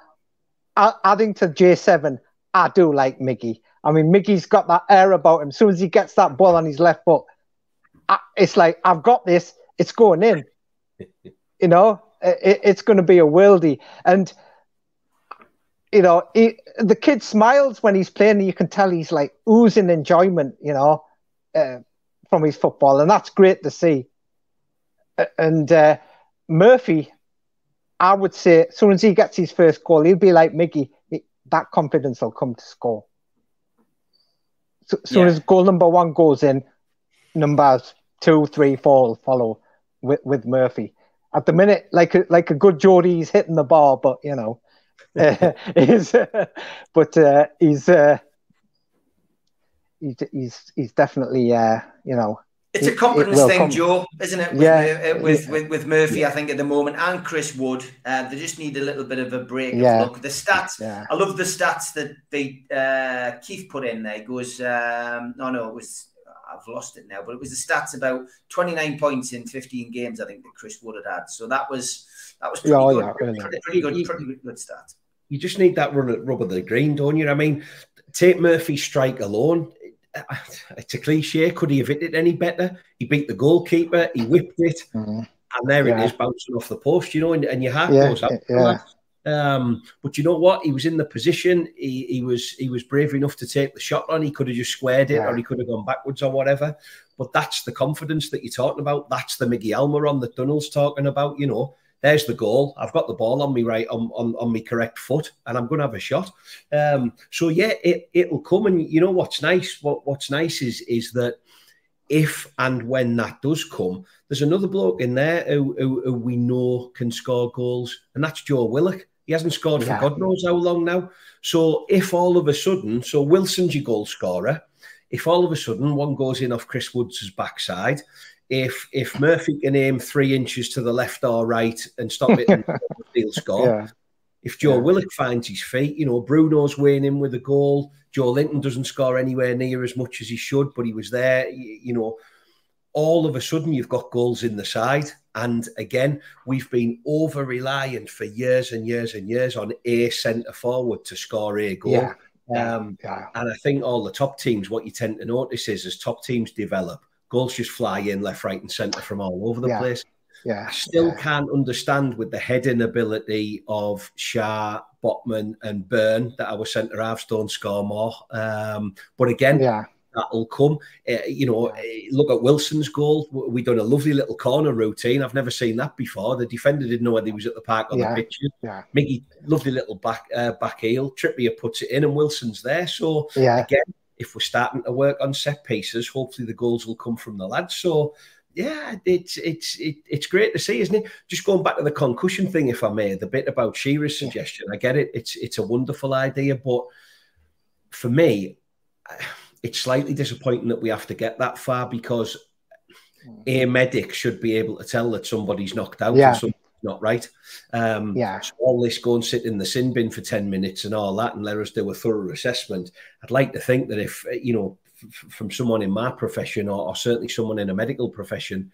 adding to J7, I do like Miggy. I mean, Miggy's got that air about him. As soon as he gets that ball on his left foot, I, it's like, I've got this, it's going in. you know, it, it's going to be a worldie. And, you know, he, the kid smiles when he's playing. You can tell he's like oozing enjoyment, you know, uh, from his football. And that's great to see. And uh, Murphy, I would say, as soon as he gets his first goal, he'll be like Mickey. That confidence will come to score. So, as soon Yeah. as goal number one goes in, numbers two, three, four will follow with, with Murphy. At the minute, like a, like a good Geordie, he's hitting the bar, but you know, uh, he's, but uh, he's, uh, he's he's he's definitely uh, you know It's a It- it confidence will thing, come. Joe, isn't it? With, Yeah. uh, with, with with Murphy, I think at the moment, and Chris Wood, uh, they just need a little bit of a break. Yeah. Of luck. The stats, yeah I love the stats that they uh, Keith put in there. He goes, um, no, no, it was I've lost it now, but it was the stats about 29 points in 15 games. I think that Chris Wood had had. So that was that was pretty oh, good. yeah, pretty, really. pretty good, pretty good, good stat. You just need that run at rub of the green, don't you? I mean, take Murphy's strike alone. It's a cliche. Could he have hit it any better? He beat the goalkeeper. He whipped it, Mhm. and there Yeah. it is bouncing off the post. You know, and, and your heart Yeah, goes out. yeah. Um, but you know what? He was in the position. He, he was he was brave enough to take the shot on. He could have just squared it, Yeah. or he could have gone backwards or whatever. But that's the confidence that you're talking about. That's the Miggy Almirón that Donald's talking about. You know, there's the goal. I've got the ball on me right on on, on my correct foot, and I'm going to have a shot. Um, so yeah, it it'll come. And you know what's nice? What what's nice is is that if and when that does come, there's another bloke in there who, who, who we know can score goals, and that's Joe Willock. He hasn't scored Yeah. for God knows how long now. So if all of a sudden, so Wilson's your goal scorer, if all of a sudden one goes in off Chris Woods' backside, if if Murphy can aim three inches to the left or right and stop it, and he'll score. yeah If Joe Yeah. Willock finds his feet, you know, Bruno's weighing in with a goal. Joelinton doesn't score anywhere near as much as he should, but he was there. You, you know, all of a sudden you've got goals in the side. And again, we've been over reliant for years and years and years on a centre forward to score a goal. yeah yeah Um, yeah and I think all the top teams, what you tend to notice is as top teams develop, goals just fly in left, right, and centre from all over the Yeah. place. yeah I still yeah. can't understand with the heading ability of Schär, Botman, and Burn that our centre halves don't score more. Um, but again, yeah that'll come. Uh, you know, uh, look at Wilson's goal. We've done a lovely little corner routine. I've never seen that before. The defender didn't know whether he was at the park or Yeah. the pitches. Yeah. Miggy, lovely little back uh, back heel. Trippier puts it in, and Wilson's there. So yeah again, if we're starting to work on set pieces, hopefully the goals will come from the lads. So yeah, it's it's it, it's great to see, isn't it? Just going back to the concussion thing, if I may, the bit about Shearer's suggestion, I get it. It's it's a wonderful idea, but for me, it's slightly disappointing that we have to get that far because mm. a medic should be able to tell that somebody's knocked out Yeah. and something's not right. Um, Yeah. so all this go and sit in the sin bin for 10 minutes and all that and let us do a thorough assessment. I'd like to think that if, you know, f- from someone in my profession or, or certainly someone in a medical profession,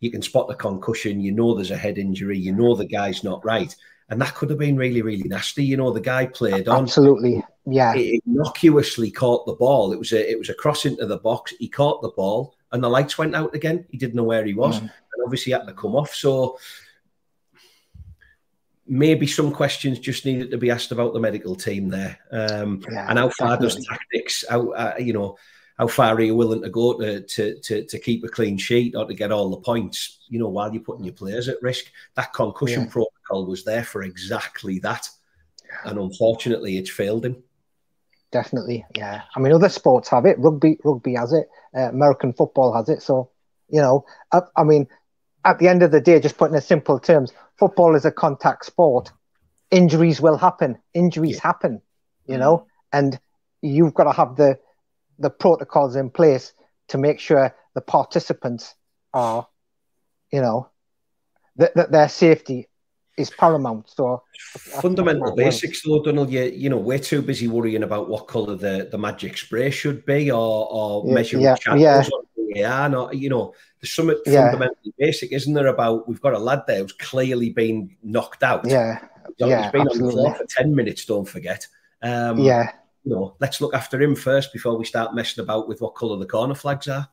you can spot the concussion, you know there's a head injury, you know the guy's not right. And that could have been really, really nasty. You know, the guy played on Absolutely. Yeah. he innocuously caught the ball. It was a it was a cross into the box. He caught the ball, and the lights went out again. He didn't know where he was, Mm. and obviously had to come off. So maybe some questions just needed to be asked about the medical team there, um, Yeah, and how far does tactics? How uh, you know? How far are you willing to go to, to to to keep a clean sheet or to get all the points? You know, while you're putting your players at risk. That concussion Yeah. protocol was there for exactly that, and unfortunately, it's failed him. Definitely, yeah. I mean, other sports have it. Rugby, rugby has it. Uh, American football has it. So, you know, I, I mean, at the end of the day, just putting it in simple terms, football is a contact sport. Injuries will happen. Injuries happen. You mm. know, and you've got to have the the protocols in place to make sure the participants are, you know, that, that their safety is paramount. So, fundamental basics though Donald you, you know we're too busy worrying about what color the, the magic spray should be or, or Yeah, measuring yeah, yeah. on VAR not you know there's something Yeah. fundamentally basic isn't there about we've got a lad there who's clearly been knocked out yeah, He's yeah, been on the floor for 10 minutes don't forget um yeah. you know let's look after him first before we start messing about with what color the corner flags are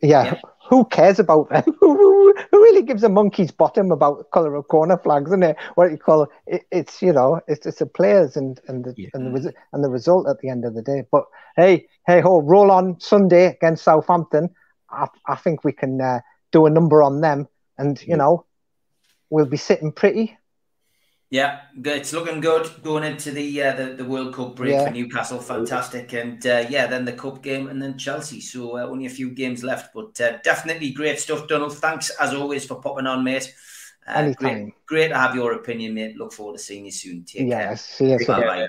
Yeah, Yeah. who cares about them? who who really gives a monkey's bottom about the color of corner flags, isn't it? What you call it? It's you know, it's it's the players and and the Yeah. and the res- and the result at the end of the day. But hey, hey ho, roll on Sunday against Southampton. I I think we can uh, do a number on them, and you Yeah. know, we'll be sitting pretty. Yeah, good. It's looking good going into the uh, the, the World Cup break Yeah. for Newcastle. Fantastic, and uh, yeah, then the cup game and then Chelsea. So uh, only a few games left, but uh, definitely great stuff, Donald. Thanks as always for popping on, mate. Uh, Anytime. Great, great to have your opinion, mate. Look forward to seeing you soon. Take care. Yeah, see you soon. Bye-bye.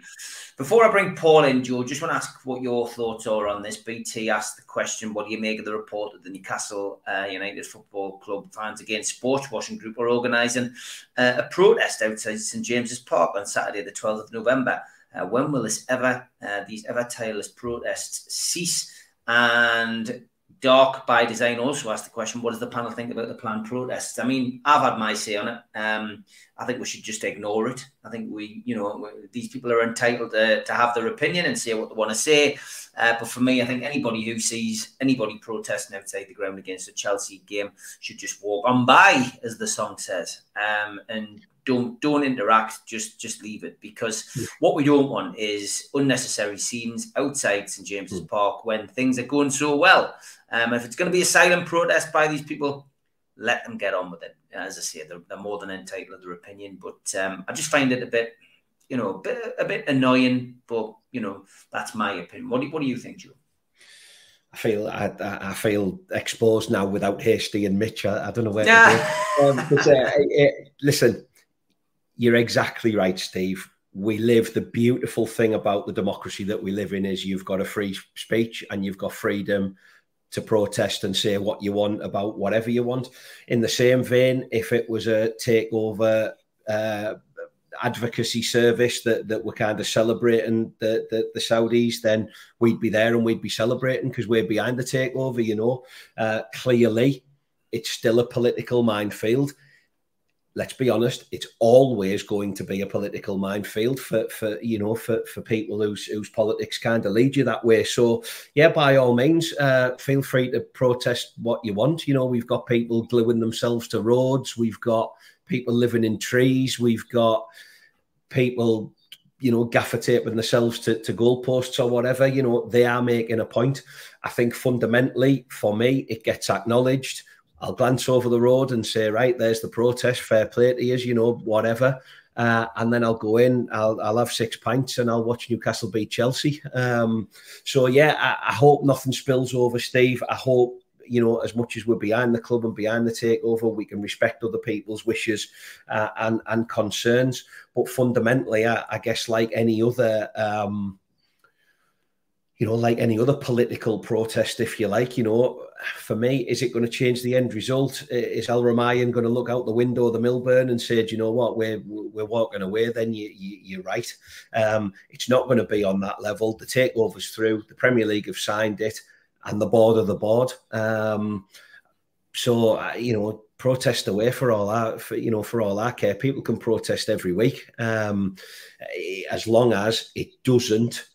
Before I bring Paul in, Joe, just want to ask what your thoughts are on this. BT asked the question, what do you make of the report that the Newcastle uh, United Football Club fans against sports washing group are organising uh, a protest outside St James's Park on Saturday, the 12th of November. Uh, when will this ever, uh, these ever tireless protests cease? And Dark by Design also asked the question, what does the panel think about the planned protests? I mean, I've had my say on it. Um, I think we should just ignore it. I think we, you know, these people are entitled to, to have their opinion and say what they want to say. Uh, but for me, I think anybody who sees anybody protesting outside the ground against a Chelsea game should just walk on by, as the song says, um, and don't don't interact. Just just leave it because what we don't want is unnecessary scenes outside St James's Park when things are going so well. Um, if it's going to be a silent protest by these people, let them get on with it. As I say, they're, they're more than entitled to their opinion, but um, I just find it a bit, you know, a bit, a bit annoying. But you know, that's my opinion. What do, what do you think, Joe? I feel I, I feel exposed now without Hasty and Mitch. I, I don't know where Yeah. to go. Um, but, uh, eh, listen, you're exactly right, Steve. We live the beautiful thing about the democracy that we live in is you've got a free speech and you've got freedom to protest and say what you want about whatever you want. In the same vein, if it was a takeover uh, advocacy service that, that we're kind of celebrating the, the, the Saudis, then we'd be there and we'd be celebrating because we're behind the takeover, you know. Uh, clearly, it's still a political minefield. Let's be honest, it's always going to be a political minefield for, for you know for, for people whose whose politics kind of lead you that way. So yeah, by all means, uh, feel free to protest what you want. You know, we've got people gluing themselves to roads, we've got people living in trees, we've got people you know, gaffer taping themselves to, to goalposts or whatever, you know, they are making a point. I think fundamentally, for me, it gets acknowledged. I'll glance over the road and say, right, there's the protest, fair play to you, you know, whatever. Uh, and then I'll go in, I'll, I'll have six pints and I'll watch Newcastle beat Chelsea. Um, so, yeah, I, I hope nothing spills over, Steve. I hope, you know, as much as we're behind the club and behind the takeover, we can respect other people's wishes uh, and, and concerns. But fundamentally, I, I guess, like any other. Um, you know, like any other political protest, if you like, you know, for me, is it going to change the end result? Is Al-Rumayyan going to look out the window of the Milburn and say, "Do you know what, we're we're walking away"? Then you, you are right. Um, it's not going to be on that level. The takeover's through. The Premier League have signed it, and the board of the board. Um, so uh, you know, protest away for all our, for, you know, for all our care. People can protest every week, um, as long as it doesn't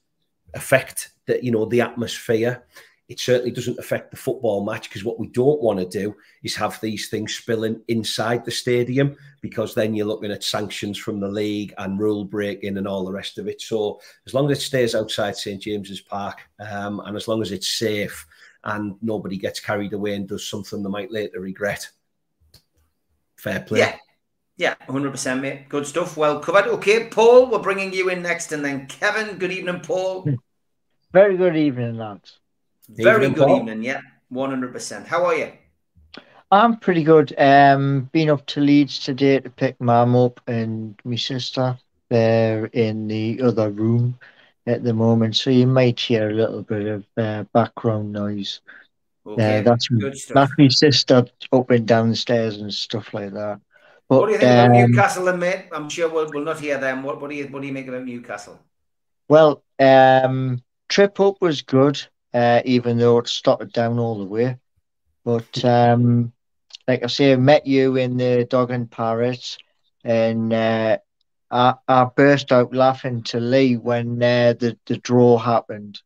affect the you know the atmosphere. It certainly doesn't affect the football match because what we don't want to do is have these things spilling inside the stadium because then you're looking at sanctions from the league and rule breaking and all the rest of it. So as long as it stays outside St James's Park um, and as long as it's safe and nobody gets carried away and does something they might later regret, fair play. Yeah. Yeah, 100%, mate. Good stuff. Well covered. Okay, Paul, we're bringing you in next. And then Kevin, good evening, Paul. Very good evening, lads. Very evening, good Paul. evening. Yeah, 100%. How are you? I'm pretty good. Um, been up to Leeds today to pick mum up and my sister. They're in the other room at the moment, so you might hear a little bit of uh, background noise. Okay, uh, that's that's my sister up and downstairs and stuff like that. But, what do you think um, about Newcastle, and mate? I'm sure we'll, we'll not hear them. What, what do you what do you make about Newcastle? Well, um, trip up was good, uh, even though it started down all the way. But um, like I say, I met you in the Dog and Parrots, and uh, I, I burst out laughing to Lee when uh, the the draw happened.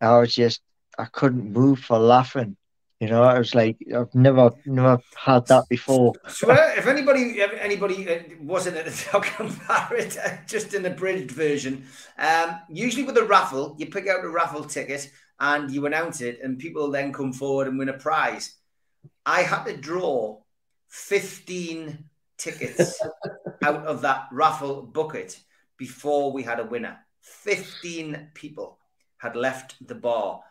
I was just I couldn't move for laughing. You know, I was like, I've never, never had that before. So, uh, if anybody, anybody uh, wasn't at the Falcon Parrot, uh, just an abridged version, um, usually with a raffle, you pick out a raffle ticket and you announce it, and people then come forward and win a prize. I had to draw 15 tickets out of that raffle bucket before we had a winner. 15 people had left the bar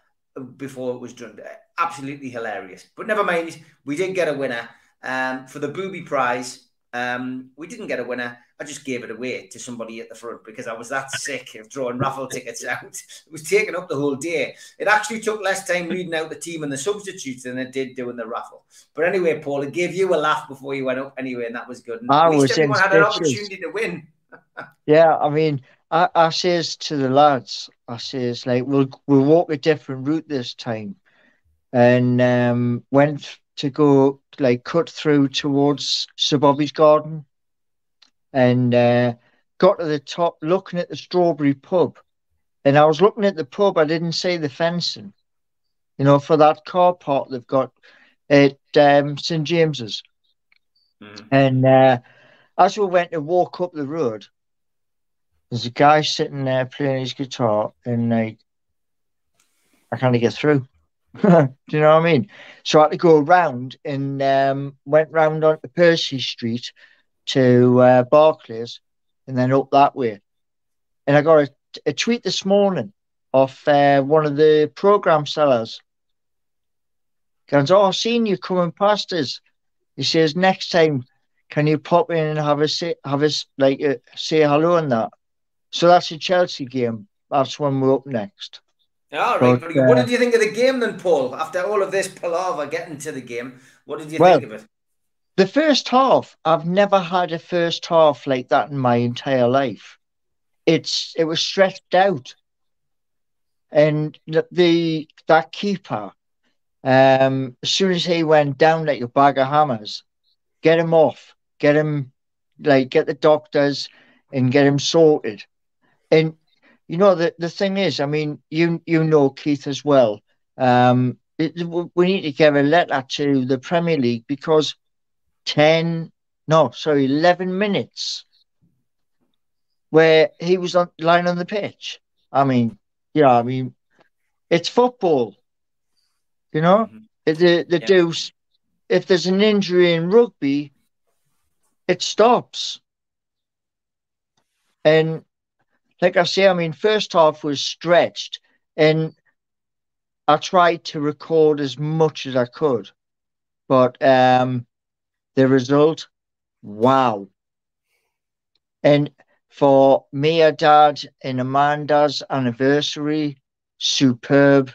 before it was done. Absolutely hilarious. But never mind, we did get a winner um, for the booby prize. Um, we didn't get a winner. I just gave it away to somebody at the front because I was that sick of drawing raffle tickets out. It was taking up the whole day. It actually took less time reading out the team and the substitutes than it did doing the raffle. But anyway, Paul, it gave you a laugh before you went up anyway, and that was good. And I was everyone had an opportunity to win. yeah, I mean, I, I says to the lads, I says like we'll we'll walk a different route this time, and um, went to go like cut through towards Sir Bobby's garden, and uh, got to the top looking at the strawberry pub, and I was looking at the pub. I didn't see the fencing, you know, for that car park they've got at um, St James's, mm. and uh, as we went to walk up the road there's a guy sitting there playing his guitar, and like, I can't get through. Do you know what I mean? So I had to go around and um, went round onto Percy Street to uh, Barclays and then up that way. And I got a, a tweet this morning off uh, one of the program sellers. Goes, oh, I've seen you coming past us. He says, next time, can you pop in and have a say, have a like uh, say hello and that? So that's the Chelsea game. That's when we're up next. All right. But, uh, what did you think of the game then, Paul? After all of this palaver getting to the game, what did you well, think of it? The first half, I've never had a first half like that in my entire life. It's it was stretched out, and the, the that keeper, um, as soon as he went down like a bag of hammers, get him off, get him like get the doctors and get him sorted. And you know the the thing is, I mean, you you know Keith as well. Um, it, we need to give a letter to the Premier League because ten, no, sorry, eleven minutes where he was on lying on the pitch. I mean, yeah, I mean, it's football. You know, mm-hmm. the the yeah. deuce. If there's an injury in rugby, it stops. And like I say, I mean, first half was stretched, and I tried to record as much as I could, but um, the result, wow. And for Mia, Dad, and Amanda's anniversary, superb.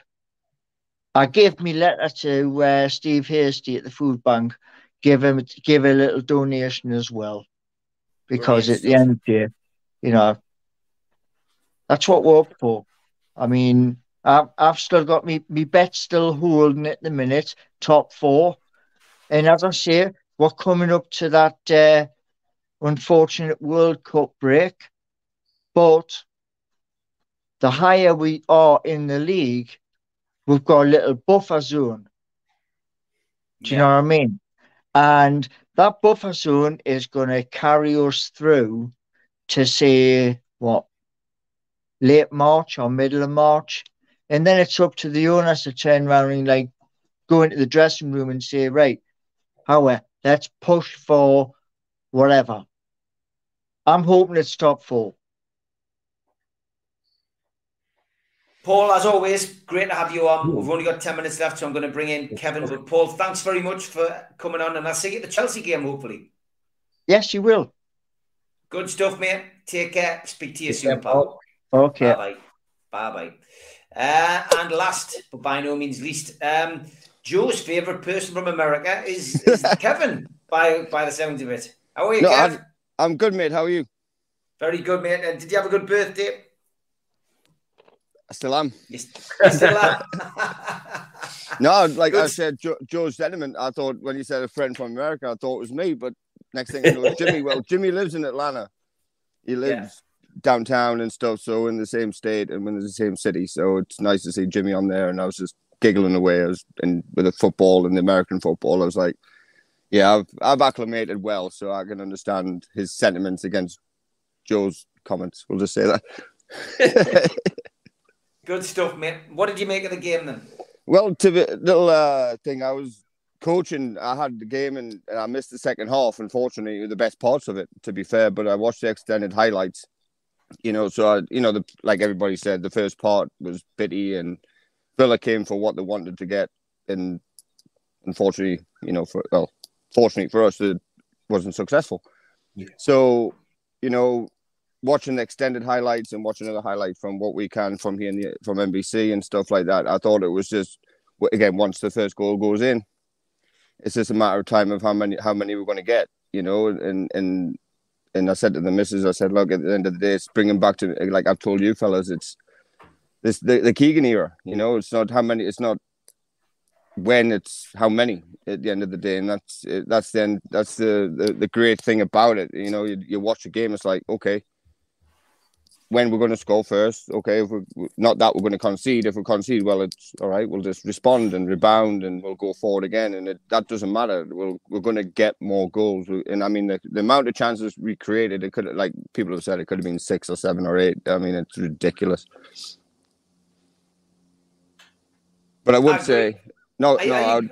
I gave me letter to uh, Steve Hasty at the food bank. Give him give a little donation as well, because Brilliant at the end of the day, you know, that's what we're up for. I mean, I've, I've still got me me bet still holding at the minute, top four, and as I say, we're coming up to that uh, unfortunate World Cup break, but the higher we are in the league, we've got a little buffer zone. Do you know what I mean? And that buffer zone is going to carry us through to say what late March or middle of March, and then it's up to the owners to turn around and like go into the dressing room and say, right, However, let's push for whatever. I'm hoping it's top four. Paul, as always, great to have you on. We've only got 10 minutes left, so I'm going to bring in Kevin. But Paul, thanks very much for coming on, and I'll see you at the Chelsea game, hopefully. Yes, you will. Good stuff, mate. Take care. Speak to you soon, pal. Okay. Bye bye. Bye bye. Uh, and last, but by no means least, um, Joe's favourite person from America is, is Kevin, by by the sounds of it. How are you, No, Kev? I'm, I'm good, mate. How are you? Very good, mate. And did you have a good birthday? I still am. You still are? No, like I said, jo- Joe's sentiment. I thought when you said a friend from America, I thought it was me. But next thing I know, Jimmy. Well, Jimmy lives in Atlanta. He lives downtown and stuff, so in the same state and in the same city. So it's nice to see Jimmy on there. And I was just giggling away. I was and with the football and the American football. I was like, yeah, I've I've acclimated well, so I can understand his sentiments against Joe's comments. We'll just say that. Good stuff, mate. What did you make of the game then? Well, to the little uh, thing, I was coaching. I had the game and, and I missed the second half. Unfortunately, the best parts of it, to be fair. But I watched the extended highlights. You know, so I, you know, the like everybody said, the first part was pity, and Villa came for what they wanted to get, and unfortunately, you know, for well, fortunately for us, it wasn't successful. So, you know, watching the extended highlights and watching other highlights from what we can from here in the, from NBC and stuff like that, I thought it was just again once the first goal goes in, it's just a matter of time of how many how many we're going to get, you know, and and and I said to the missus, I said, look, at the end of the day, it's bringing back to like I've told you fellas, it's this the, the Keegan era, you know, it's not how many, it's not when it's how many at the end of the day and that's that's then that's the, the the great thing about it you know you, you watch a game it's like okay when we're going to score first okay if we're not that we're going to concede. If we concede well it's all right we'll just respond and rebound and we'll go forward again. And it, that doesn't matter. We'll, we're going to get more goals. And i mean the, the amount of chances we created it could like people have said it could have been six or seven or eight. I mean it's ridiculous. But i would I say no I, no I, I would,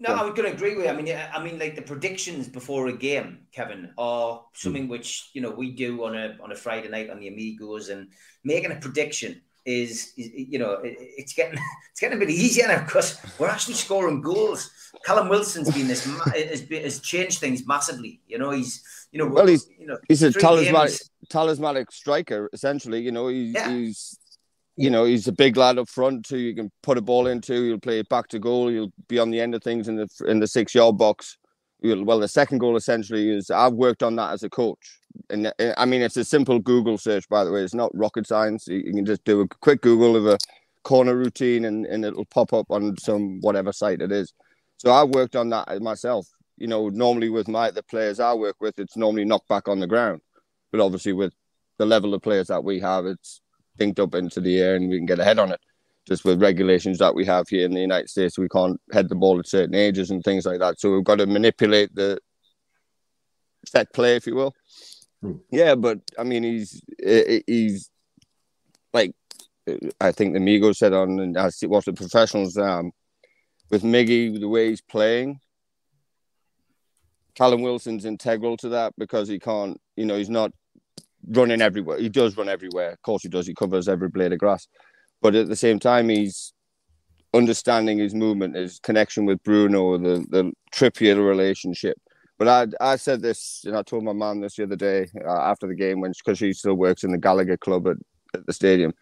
no, I was going to agree with you. I mean, I mean, like the predictions before a game, Kevin, are something Hmm. which you know we do on a on a Friday night on the Amigos, and making a prediction is, is you know it, it's getting it's getting a bit easier now because we're actually scoring goals. Callum Wilson's been this has, been, has changed things massively. You know, he's you know Well, he's you know he's a talismanic games- talismanic striker essentially. You know, he's Yeah. he's you know he's a big lad up front who you can put a ball into. You'll play it back to goal. You'll be on the end of things in the in the six yard box. You'll, well, the second goal essentially is I've worked on that as a coach, and uh, I mean it's a simple Google search by the way. It's not rocket science. You, you can just do a quick Google of a corner routine, and, and it'll pop up on some whatever site it is. So I've worked on that myself. You know, normally with my the players I work with, it's normally knocked back on the ground, but obviously with the level of players that we have, it's dinked up into the air and we can get ahead on it. Just with regulations that we have here in the United States, we can't head the ball at certain ages and things like that. So we've got to manipulate the set play, if you will. Yeah, but I mean, he's he's like I think the Migos said on, and I see what the professionals um with Miggy the way he's playing. Callum Wilson's integral to that because he can't, you know, he's not running everywhere. He does run everywhere. Of course, he does. He covers every blade of grass. But at the same time, he's understanding his movement, his connection with Bruno, the the Trippier relationship. But I I said this, and I told my mum this the other day uh, after the game when because she still works in the Gallagher Club at, at the stadium.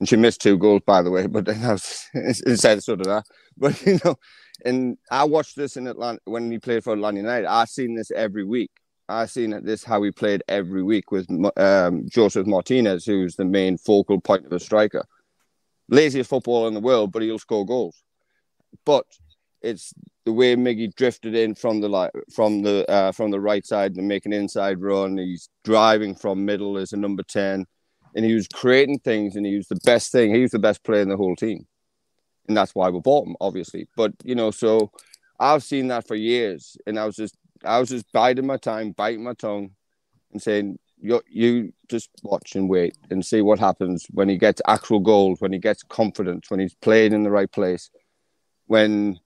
and she missed two goals, by the way. But then I was instead so did I. But you know, and I watched this in Atlanta when he played for Atlanta United. I've seen this every week. I seen this how he played every week with um, Josef Martínez, who's the main focal point of a striker. Laziest footballer in the world, but he'll score goals. But it's the way Miggy drifted in from the from the uh, from the right side and make an inside run. He's driving from middle as a number ten, and he was creating things, and he was the best thing. He was the best player in the whole team, and that's why we bought him, obviously. But you know, so I've seen that for years, and I was just I was just biding my time, biting my tongue, and saying, "You you just watch and wait and see what happens when he gets actual goals, when he gets confidence, when he's playing in the right place, when."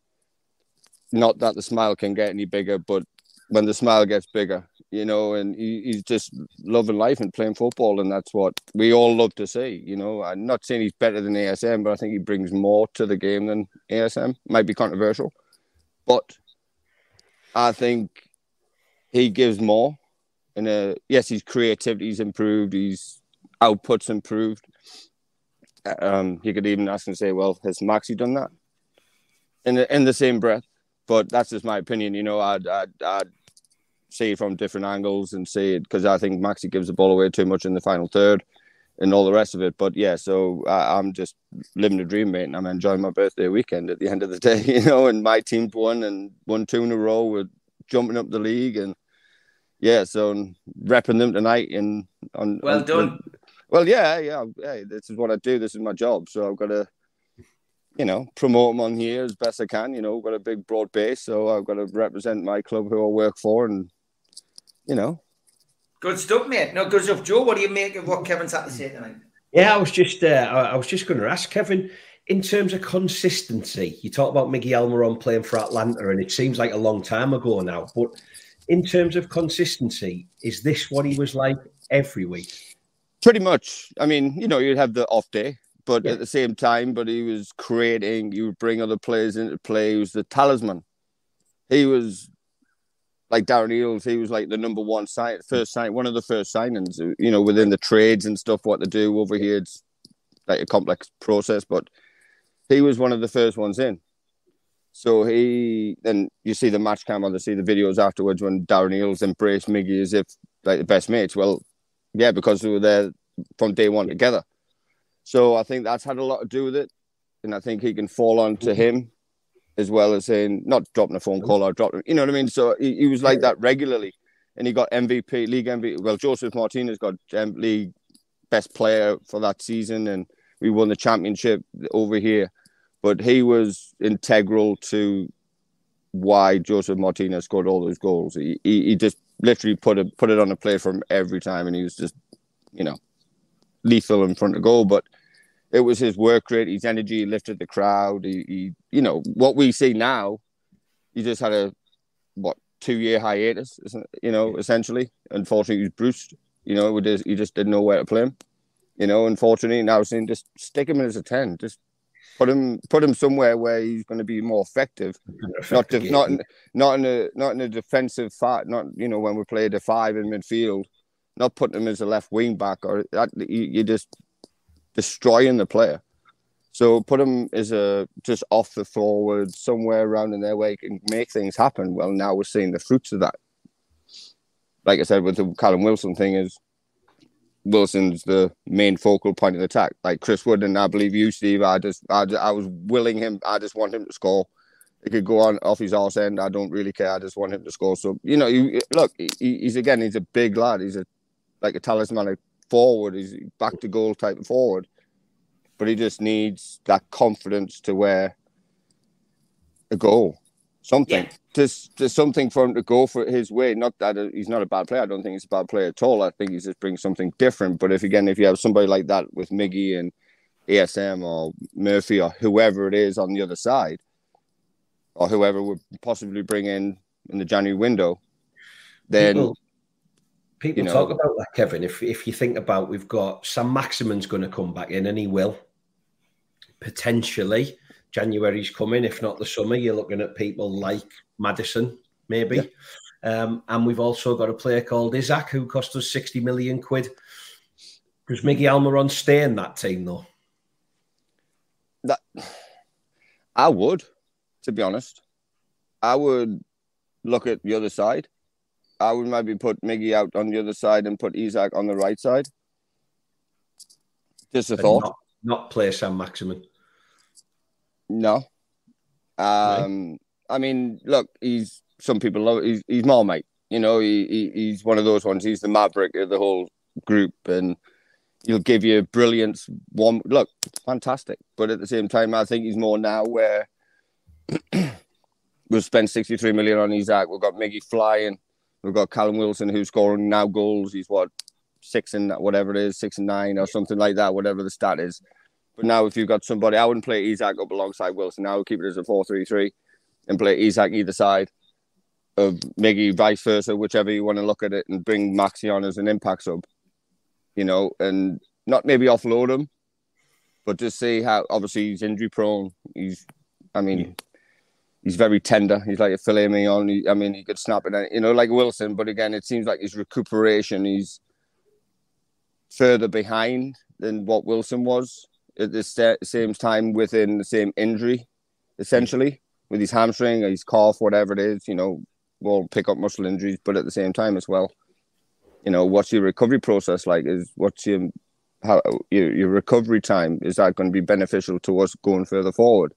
Not that the smile can get any bigger, but when the smile gets bigger, you know, and he, he's just loving life and playing football, and that's what we all love to see. You know, I'm not saying he's better than ASM, but I think he brings more to the game than ASM. Might be controversial, but I think he gives more. And uh, yes, his creativity's improved, his output's improved. Um, you could even ask and say, "Well, has Maxi done that?" In the, in the same breath, but that's just my opinion. You know, I'd, I'd, I'd see it from different angles and see it because I think Maxi gives the ball away too much in the final third and all the rest of it. But yeah, so I, am just living the dream, mate, and I'm enjoying my birthday weekend at the end of the day, you know. And my team won and won two in a row. We're jumping up the league, and yeah, so repping them tonight. And on well on, done. well, yeah, yeah. Hey, this is what I do. This is my job. So I've got to you know, promote them on here as best I can. You know, we've got a big broad base, so I've got to represent my club who I work for, and you know. Good stuff, mate. No, good stuff, Joe. What do you make of what Kevin's had to say tonight? Yeah, I was just, uh, I was just going to ask Kevin. In terms of consistency, you talk about Miggy Almirón playing for Atlanta, and it seems like a long time ago now. But in terms of consistency, is this what he was like every week? Pretty much. I mean, you know, you'd have the off day, but yeah. at the same time, but he was creating. You would bring other players into play. He was the talisman. He was like Darren Eales. He was like the number one sign, first sign, one of the first signings. You know, within the trades and stuff, what they do over here. It's like a complex process, but he was one of the first ones in. So he then you see the match cam on to see the videos afterwards when Darren Eales embraced Miggy as if like the best mates. Well, yeah, because they were there from day one together. So I think that's had a lot to do with it. And I think he can fall on to him as well as saying, not dropping a phone call or dropping, you know what I mean? So he, he was like that regularly. And he got MVP, league MVP. Well, Josef Martínez got um, league best player for that season. And we won the championship over here. But he was integral to why Josef Martínez scored all those goals. He, he, he just literally put it put it on a play from every time, and he was just, you know, lethal in front of goal. But it was his work rate, his energy, he lifted the crowd. He, he, you know, what we see now, he just had a what two year hiatus, you know, essentially. Unfortunately, he was bruised. You know, just, he just didn't know where to play him. You know, unfortunately, now saying just stick him in as a ten, just put him put him somewhere where he's going to be more effective, not de- not in, not in a not in a defensive fight, not you know when we play the five in midfield, not putting him as a left wing back or that you, you just destroying the player. So put him as a just off the forward somewhere around in there where he can make things happen. Well, now we're seeing the fruits of that. Like I said, with the Callum Wilson thing is Wilson's the main focal point of the attack. Like Chris Wood and I believe you, Steve. I just, I, I was willing him. I just want him to score. He could go on off his arse end. I don't really care. I just want him to score. So you know, you look. He, he's again. He's a big lad. He's a like a talismanic forward. He's back to goal type forward, but he just needs that confidence to wear a goal, something. Yeah. Just, just something for him to go for his way. Not that he's not a bad player. I don't think he's a bad player at all. I think he's just brings something different. But if again, if you have somebody like that with Miggy and ASM or Murphy or whoever it is on the other side, or whoever would possibly bring in in the January window, then. People People you know, talk about that, Kevin. If if you think about, we've got Saint-Maximin's going to come back in, and he will potentially. January's coming, if not the summer. You're looking at people like Maddison, maybe, yeah. um, and we've also got a player called Isak who cost us sixty million quid. Does Miggy Almirón stay in that team though? that I would, to be honest. I would look at the other side. I would maybe put Miggy out on the other side and put Isak on the right side. Just a And thought. Not, not play Saint-Maximin. No. Um, I mean, look, he's some people love he's he's mate You know, he, he he's one of those ones. He's the maverick of the whole group, and he'll give you brilliance. One look, fantastic. But at the same time, I think he's more now where we've spent sixty three million on Isak. We've got Miggy flying. We've got Callum Wilson who's scoring now goals. He's what six and whatever it is, six and nine or something like that, whatever the stat is. But now, if you've got somebody, I wouldn't play Isak up alongside Wilson. I would keep it as a 4 3 3 and play Isak either side of Miggy, vice versa, whichever you want to look at it, and bring Maxi on as an impact sub, you know, and not maybe offload him, but just see how obviously he's injury prone. He's, I mean, he's very tender. He's like a filet mignon. He, I mean, he could snap it, you know, like Wilson. But again, it seems like his recuperation, he's further behind than what Wilson was at the sa- same time within the same injury, essentially, with his hamstring or his calf, whatever it is, you know, will pick up muscle injuries, but at the same time as well, you know, what's your recovery process like? Is what's your how your, your recovery time? Is that going to be beneficial to us going further forward?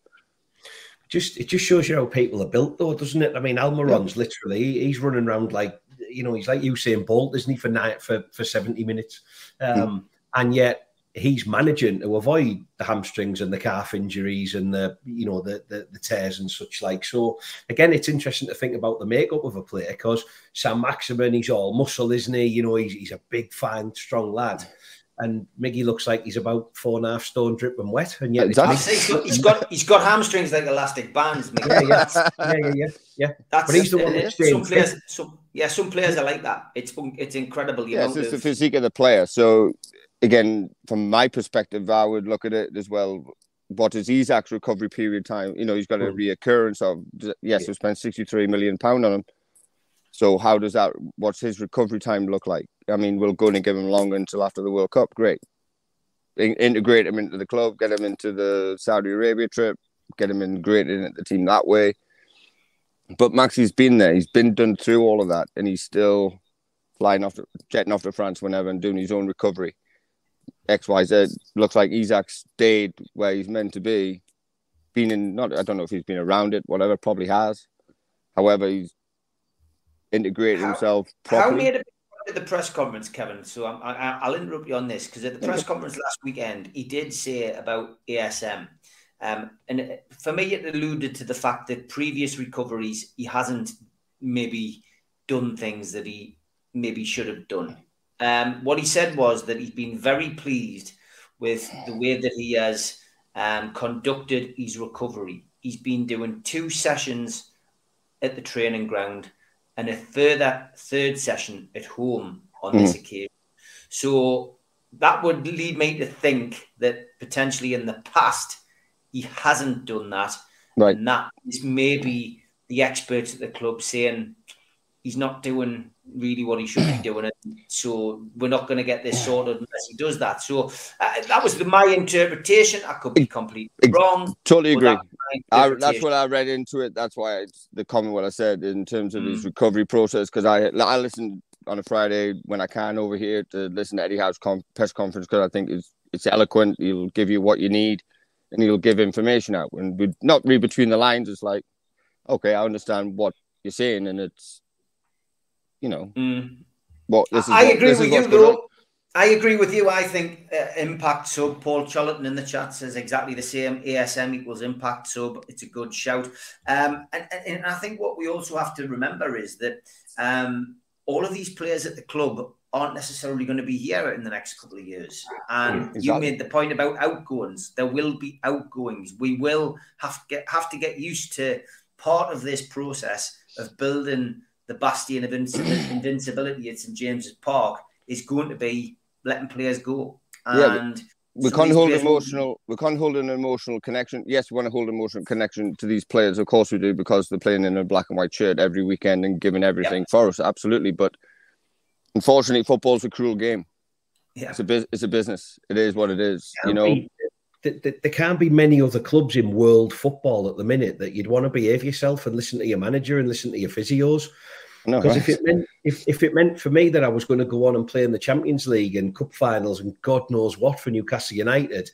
just it just shows you how people are built though doesn't it i mean Almirón's literally he's running around like you know he's like usain bolt isn't he for night for for 70 minutes um and yet he's managing to avoid the hamstrings and the calf injuries and the you know the, the the tears and such like so again it's interesting to think about the makeup of a player because Saint-Maximin he's all muscle isn't he you know he's, he's a big fine strong lad and Miggy looks like he's about four and a half stone dripping wet and yet Exactly. I'd he's got, he's got he's got hamstrings like elastic bands. mate. yeah, yeah, yeah, yeah, yeah, yeah. That's But he's the one it- that's some players. Some yeah, some players are like that. It's it's incredible. You Yeah, it's just the physique of the player. So again, from my perspective, I would look at it as well. What is Isak's recovery period time? You know, he's got a Mm. reoccurrence of yes, we spent sixty three million pound on him. So how does that? What's his recovery time look like? I mean, we're going to give him longer until after the World Cup. Great. In- integrate him into the club, get him into the Saudi Arabia trip, get him integrated into the team that way. But Maxi's been there. He's been done through all of that, and he's still flying off, to, jetting off to France whenever and doing his own recovery. X, Y, Z. Looks like Isak stayed where he's meant to be. Been in, not I don't know if he's been around it, whatever, probably has. However, he's integrated How- himself How properly. made it at the press conference, Kevin? So I'm, I, I'll interrupt you on this because at the press conference last weekend, he did say about ASM. Um, and for me, it alluded to the fact that previous recoveries, he hasn't maybe done things that he maybe should have done. Um, what he said was that he's been very pleased with the way that he has um, conducted his recovery. He's been doing two sessions at the training ground and a further third session at home on this occasion. So that would lead me to think that potentially in the past he hasn't done that. Right. And that is maybe the experts at the club saying he's not doing really what he should be doing. And so we're not going to get this sorted unless he does that. So uh, that was the, my interpretation. I could be completely wrong. Totally agree. that's I, that's what I read into it. That's why it's the comment what I said in terms of Mm. his recovery process. Because I I listen on a Friday when I can over here to listen to Eddie Howe's com- press conference because I think it's it's eloquent. He'll give you what you need, and he'll give information out. And we not read between the lines. It's like, okay, I understand what you're saying, and it's you know Mm. what this is. I what- agree this is with you, what's going on. though. I agree with you. I think uh, impact sub. Paul Charlton in the chat says exactly the same. ASM equals impact sub. It's a good shout. Um, and, and, and I think what we also have to remember is that um, all of these players at the club aren't necessarily going to be here in the next couple of years. And you made the point about outgoings. There will be outgoings. We will have to get have to get used to part of this process of building the bastion of invincibility, at St James's Park is going to be letting players go. Yeah, And we can't hold emotional. We can't hold an emotional connection. Yes, we want to hold an emotional connection to these players. Of course, we do because they're playing in a black and white shirt every weekend and giving everything for us. Absolutely, but unfortunately, football's a cruel game. Yeah. It's a It's a business. It is what it is. Yeah, you know. we- th- th- there can't be many other clubs in world football at the minute that you'd want to behave yourself and listen to your manager and listen to your physios. No, Because if it meant if, if it meant for me that I was going to go on and play in the Champions League and Cup finals and God knows what for Newcastle United,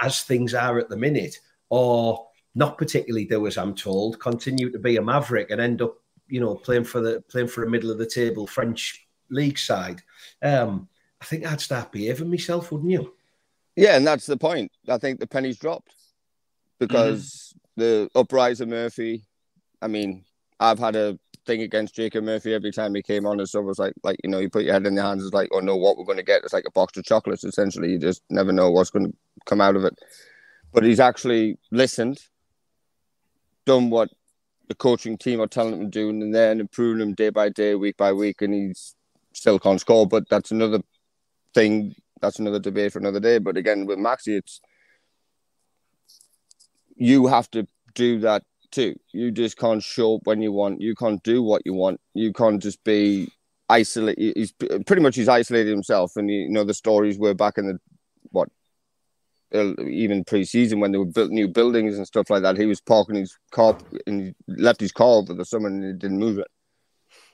as things are at the minute, or not particularly do as I'm told, continue to be a maverick and end up, you know, playing for the playing for a middle of the table French league side, um, I think I'd start behaving myself, wouldn't you? Yeah, and that's the point. I think the penny's dropped because the uprising Murphy. I mean, I've had a thing against Jacob Murphy every time he came on, and so was like, like you know, you put your head in your hands, it's like, oh no, what we're going to get? It's like a box of chocolates. Essentially, you just never know what's going to come out of it. But he's actually listened, done what the coaching team are telling him to do, and then improving him day by day, week by week, and he's still can't score. But that's another thing. That's another debate for another day. But again, with Maxi, it's you have to do that too. You just can't show up when you want. You can't do what you want. You can't just be isolated. He's pretty much he's isolated himself. And you know the stories were back in the what even pre-season when they were built new buildings and stuff like that. He was parking his car and he left his car over the summer and he didn't move it.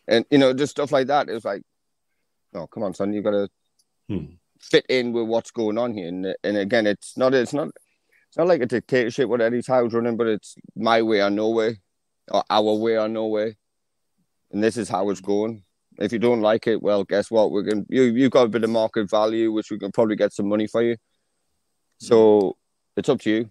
And you know just stuff like that. It was like, oh come on, son, you got to Hmm. fit in with what's going on here. And and again, it's not it's not it's not like a dictatorship with Eddie Howe's running, but it's my way or no way, or our way or no way. And this is how it's going. If you don't like it, well, guess what? We're going you you've got a bit of market value, which we can probably get some money for you. So it's up to you.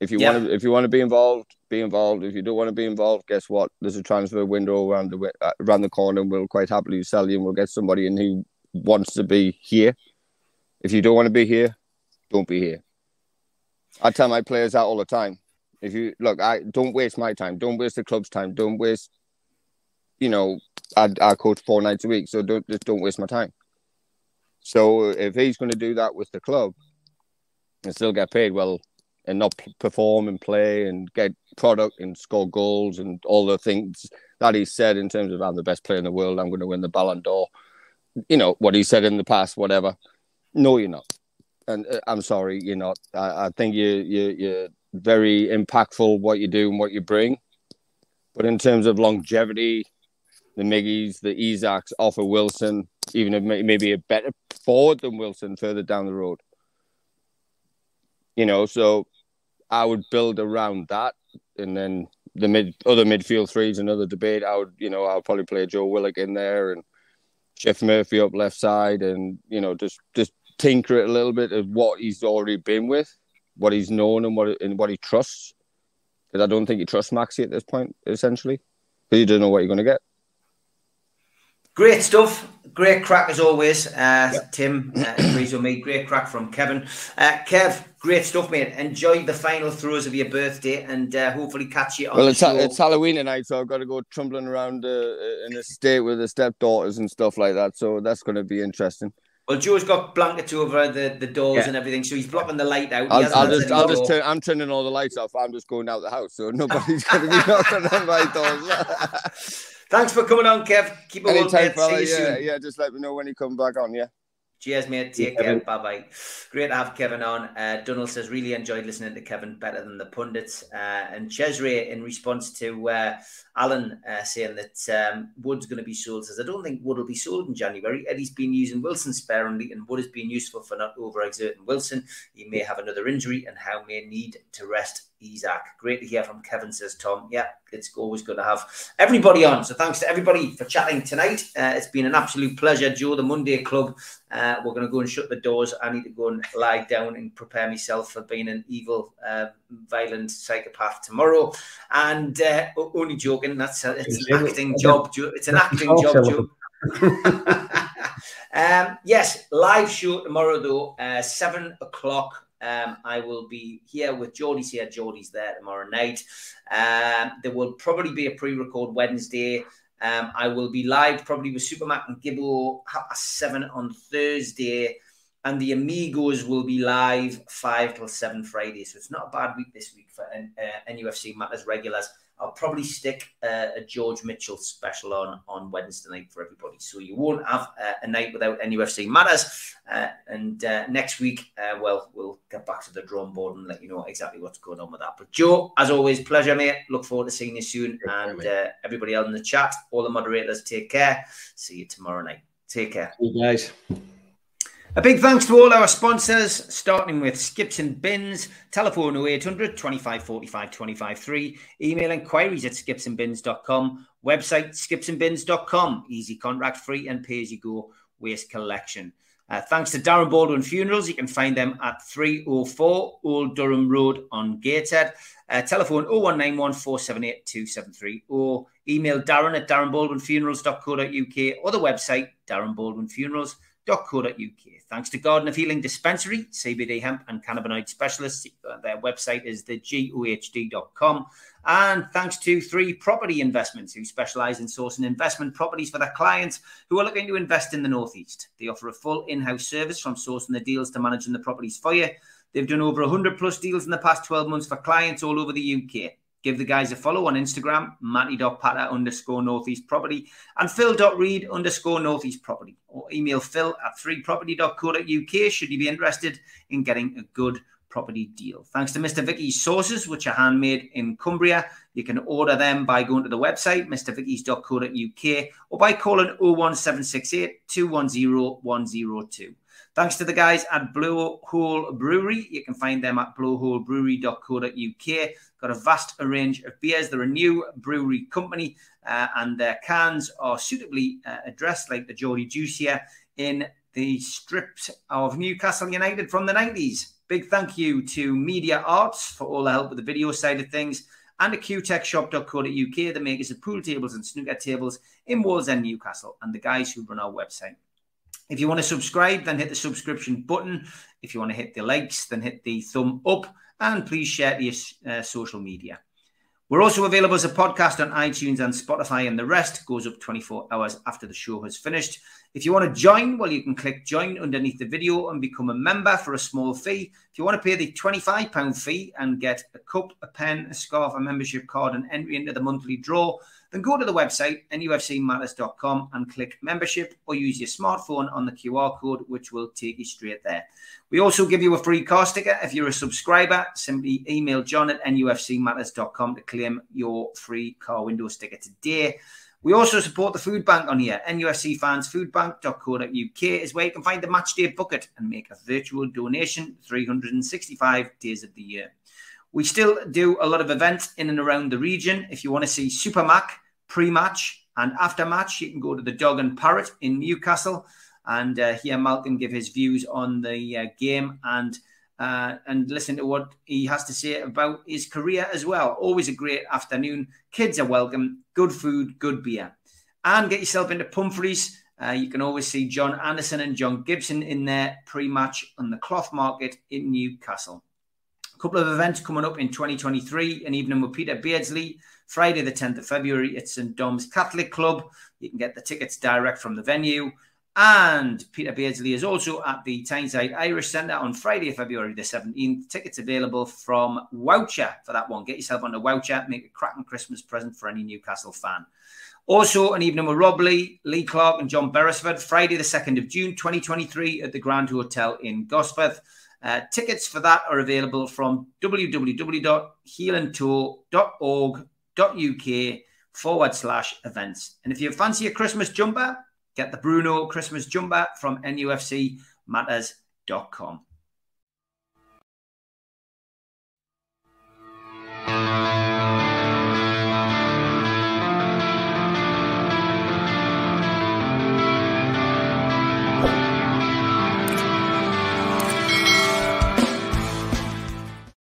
If you Yeah. want to, if you want to be involved, be involved. If you don't want to be involved, guess what? There's a transfer window around the uh, around the corner. and We'll quite happily sell you, and we'll get somebody in who wants to be here. If you don't want to be here, don't be here. I tell my players that all the time. If you look, I don't waste my time. Don't waste the club's time. Don't waste. You know, I, I coach four nights a week, so don't just don't waste my time. So if he's going to do that with the club and still get paid well, and not perform and play and get product and score goals and all the things that he said in terms of I'm the best player in the world, I'm going to win the Ballon d'Or. You know what he said in the past, whatever. No, you're not and uh, I'm sorry, you're not. I, I think you you you're very impactful what you do and what you bring, but in terms of longevity, the Miggies, the Isaks, offer Wilson, even if maybe a better forward than Wilson further down the road. You know, so I would build around that, and then the mid other midfield threes another debate. I would, you know, I'll probably play Joe Willock in there and Jeff Murphy up left side, and you know, just just tinker it a little bit of what he's already been with, what he's known, and what and what he trusts. Because I don't think he trusts Maxi at this point, essentially, because you don't know what you're going to get. Great stuff. Great crack as always. Uh, Tim uh, agrees with me. Great crack from Kevin. Uh, Kev, great stuff, mate. Enjoy the final throws of your birthday and uh, hopefully catch you on Well, the it's show. it's Halloween tonight, so I've got to go tumbling around uh, in a state with the stepdaughters and stuff like that. So that's going to be interesting. Well, Joe's got blankets over the, the doors Yeah. and everything, so he's blocking the light out. I'll, I'll just, I'll just turn, I'm turning all the lights off. I'm just going out the house, so nobody's going to be knocking on my doors. Thanks for coming on, Kev. Keep it well, Anytime, fella. Yeah, soon. yeah. Just let me know when you come back on. Yeah. Cheers, mate. Take care. Bye bye. Great to have Kevin on. Uh, Donald says, really enjoyed listening to Kevin better than the pundits. Uh, and Cesare, in response to uh, Alan uh, saying that um, Wood's going to be sold, says, I don't think Wood will be sold in January. Eddie's been using Wilson sparingly, and Wood has been useful for not overexerting Wilson. He may have another injury and Howe may need to rest Isak. Great to hear from Kevin, says Tom. Yeah, it's always good to have everybody on. So thanks to everybody for chatting tonight. Uh, it's been an absolute pleasure, Joe, the Monday Club. Uh, we're going to go and shut the doors. I need to go and lie down and prepare myself for being an evil, uh, violent psychopath tomorrow. And uh, only joking. That's a, it's an acting job, It's an acting job, Joe. um, yes, live show tomorrow though, uh, seven o'clock. Um, I will be here with Geordie's here. Geordie's there tomorrow night. Um, there will probably be a pre-record Wednesday. Um, I will be live probably with Supermac and Gibbo past seven on Thursday, and the Amigos will be live five till seven Friday. So it's not a bad week this week for uh, NUFC Matters regulars. I'll probably stick uh, a George Mitchell special on on Wednesday night for everybody. So you won't have uh, a night without NUFC matters. Uh, and uh, next week, uh, well, we'll get back to the drawing board and let you know exactly what's going on with that. But Joe, as always, pleasure, mate. Look forward to seeing you soon. And uh, everybody else in the chat, all the moderators, take care. See you tomorrow night. Take care. You guys. A big thanks to all our sponsors, starting with Skips and Bins, telephone 0800 25 45 25 3, email inquiries at skipsandbins.com, website skipsandbins.com, easy contract free and pay as you go waste collection. Uh, thanks to Darren Baldwin Funerals. You can find them at 304 Old Durham Road on Gateshead. Uh, telephone 0191 478 273 or email Darren at darrenbaldwinfunerals.co.uk or the website Thanks to Garden of Healing Dispensary, CBD hemp and cannabinoid specialists. Their website is thegohd.com. And thanks to Three Property Investments, who specialize in sourcing investment properties for their clients who are looking to invest in the Northeast. They offer a full in house service from sourcing the deals to managing the properties for you. They've done over 100 plus deals in the past 12 months for clients all over the UK. Give the guys a follow on Instagram, matty.patter underscore northeast property and phil.reed underscore northeast property or email phil at 3property.co.uk should you be interested in getting a good property deal. Thanks to Mr. Vicky's sauces, which are handmade in Cumbria. You can order them by going to the website, mrvickies.co.uk, or by calling 01768 210 102. Thanks to the guys at Blowhole Brewery. You can find them at blowholebrewery.co.uk. Got a vast range of beers. They're a new brewery company, uh, and their cans are suitably uh, addressed, like the Geordie Juice here, in the strips of Newcastle United from the 90s. Big thank you to Media Arts for all the help with the video side of things and to qtechshop.co.uk, the makers of pool tables and snooker tables in Wallsend, Newcastle, and the guys who run our website. If you want to subscribe, then hit the subscription button. If you want to hit the likes, then hit the thumb up and please share to your uh, social media. We're also available as a podcast on iTunes and Spotify, and the rest goes up 24 hours after the show has finished. If you want to join, well, you can click join underneath the video and become a member for a small fee. If you want to pay the £25 fee and get a cup, a pen, a scarf, a membership card, and entry into the monthly draw, then go to the website, nufcmatters.com, and click membership or use your smartphone on the QR code, which will take you straight there. We also give you a free car sticker. If you're a subscriber, simply email john at nufcmatters.com to claim your free car window sticker today. We also support the food bank on here. NUFC fans foodbank.co.uk is where you can find the match day bucket and make a virtual donation 365 days of the year. We still do a lot of events in and around the region. If you want to see Super Mac pre match and after match, you can go to the Dog and Parrot in Newcastle and uh, hear Malcolm give his views on the uh, game and uh, and listen to what he has to say about his career as well. Always a great afternoon. Kids are welcome. Good food, good beer. And get yourself into Pumphrey's. Uh, you can always see John Anderson and John Gibson in there pre match on the cloth market in Newcastle. A couple of events coming up in 2023, an evening with Peter Beardsley, Friday, the 10th of February at St. Dom's Catholic Club. You can get the tickets direct from the venue. And Peter Beardsley is also at the Tyneside Irish Centre on Friday, February the 17th. Tickets available from Wowcher for that one. Get yourself on the Wowcher, make a cracking Christmas present for any Newcastle fan. Also, an evening with Rob Lee, Lee Clark, and John Beresford, Friday, the 2nd of June, 2023, at the Grand Hotel in Gosforth. Uh, tickets for that are available from www.healandtour.org.uk forward slash events. And if you fancy a Christmas jumper, get the Bruno Christmas jumper from nufcmatters.com.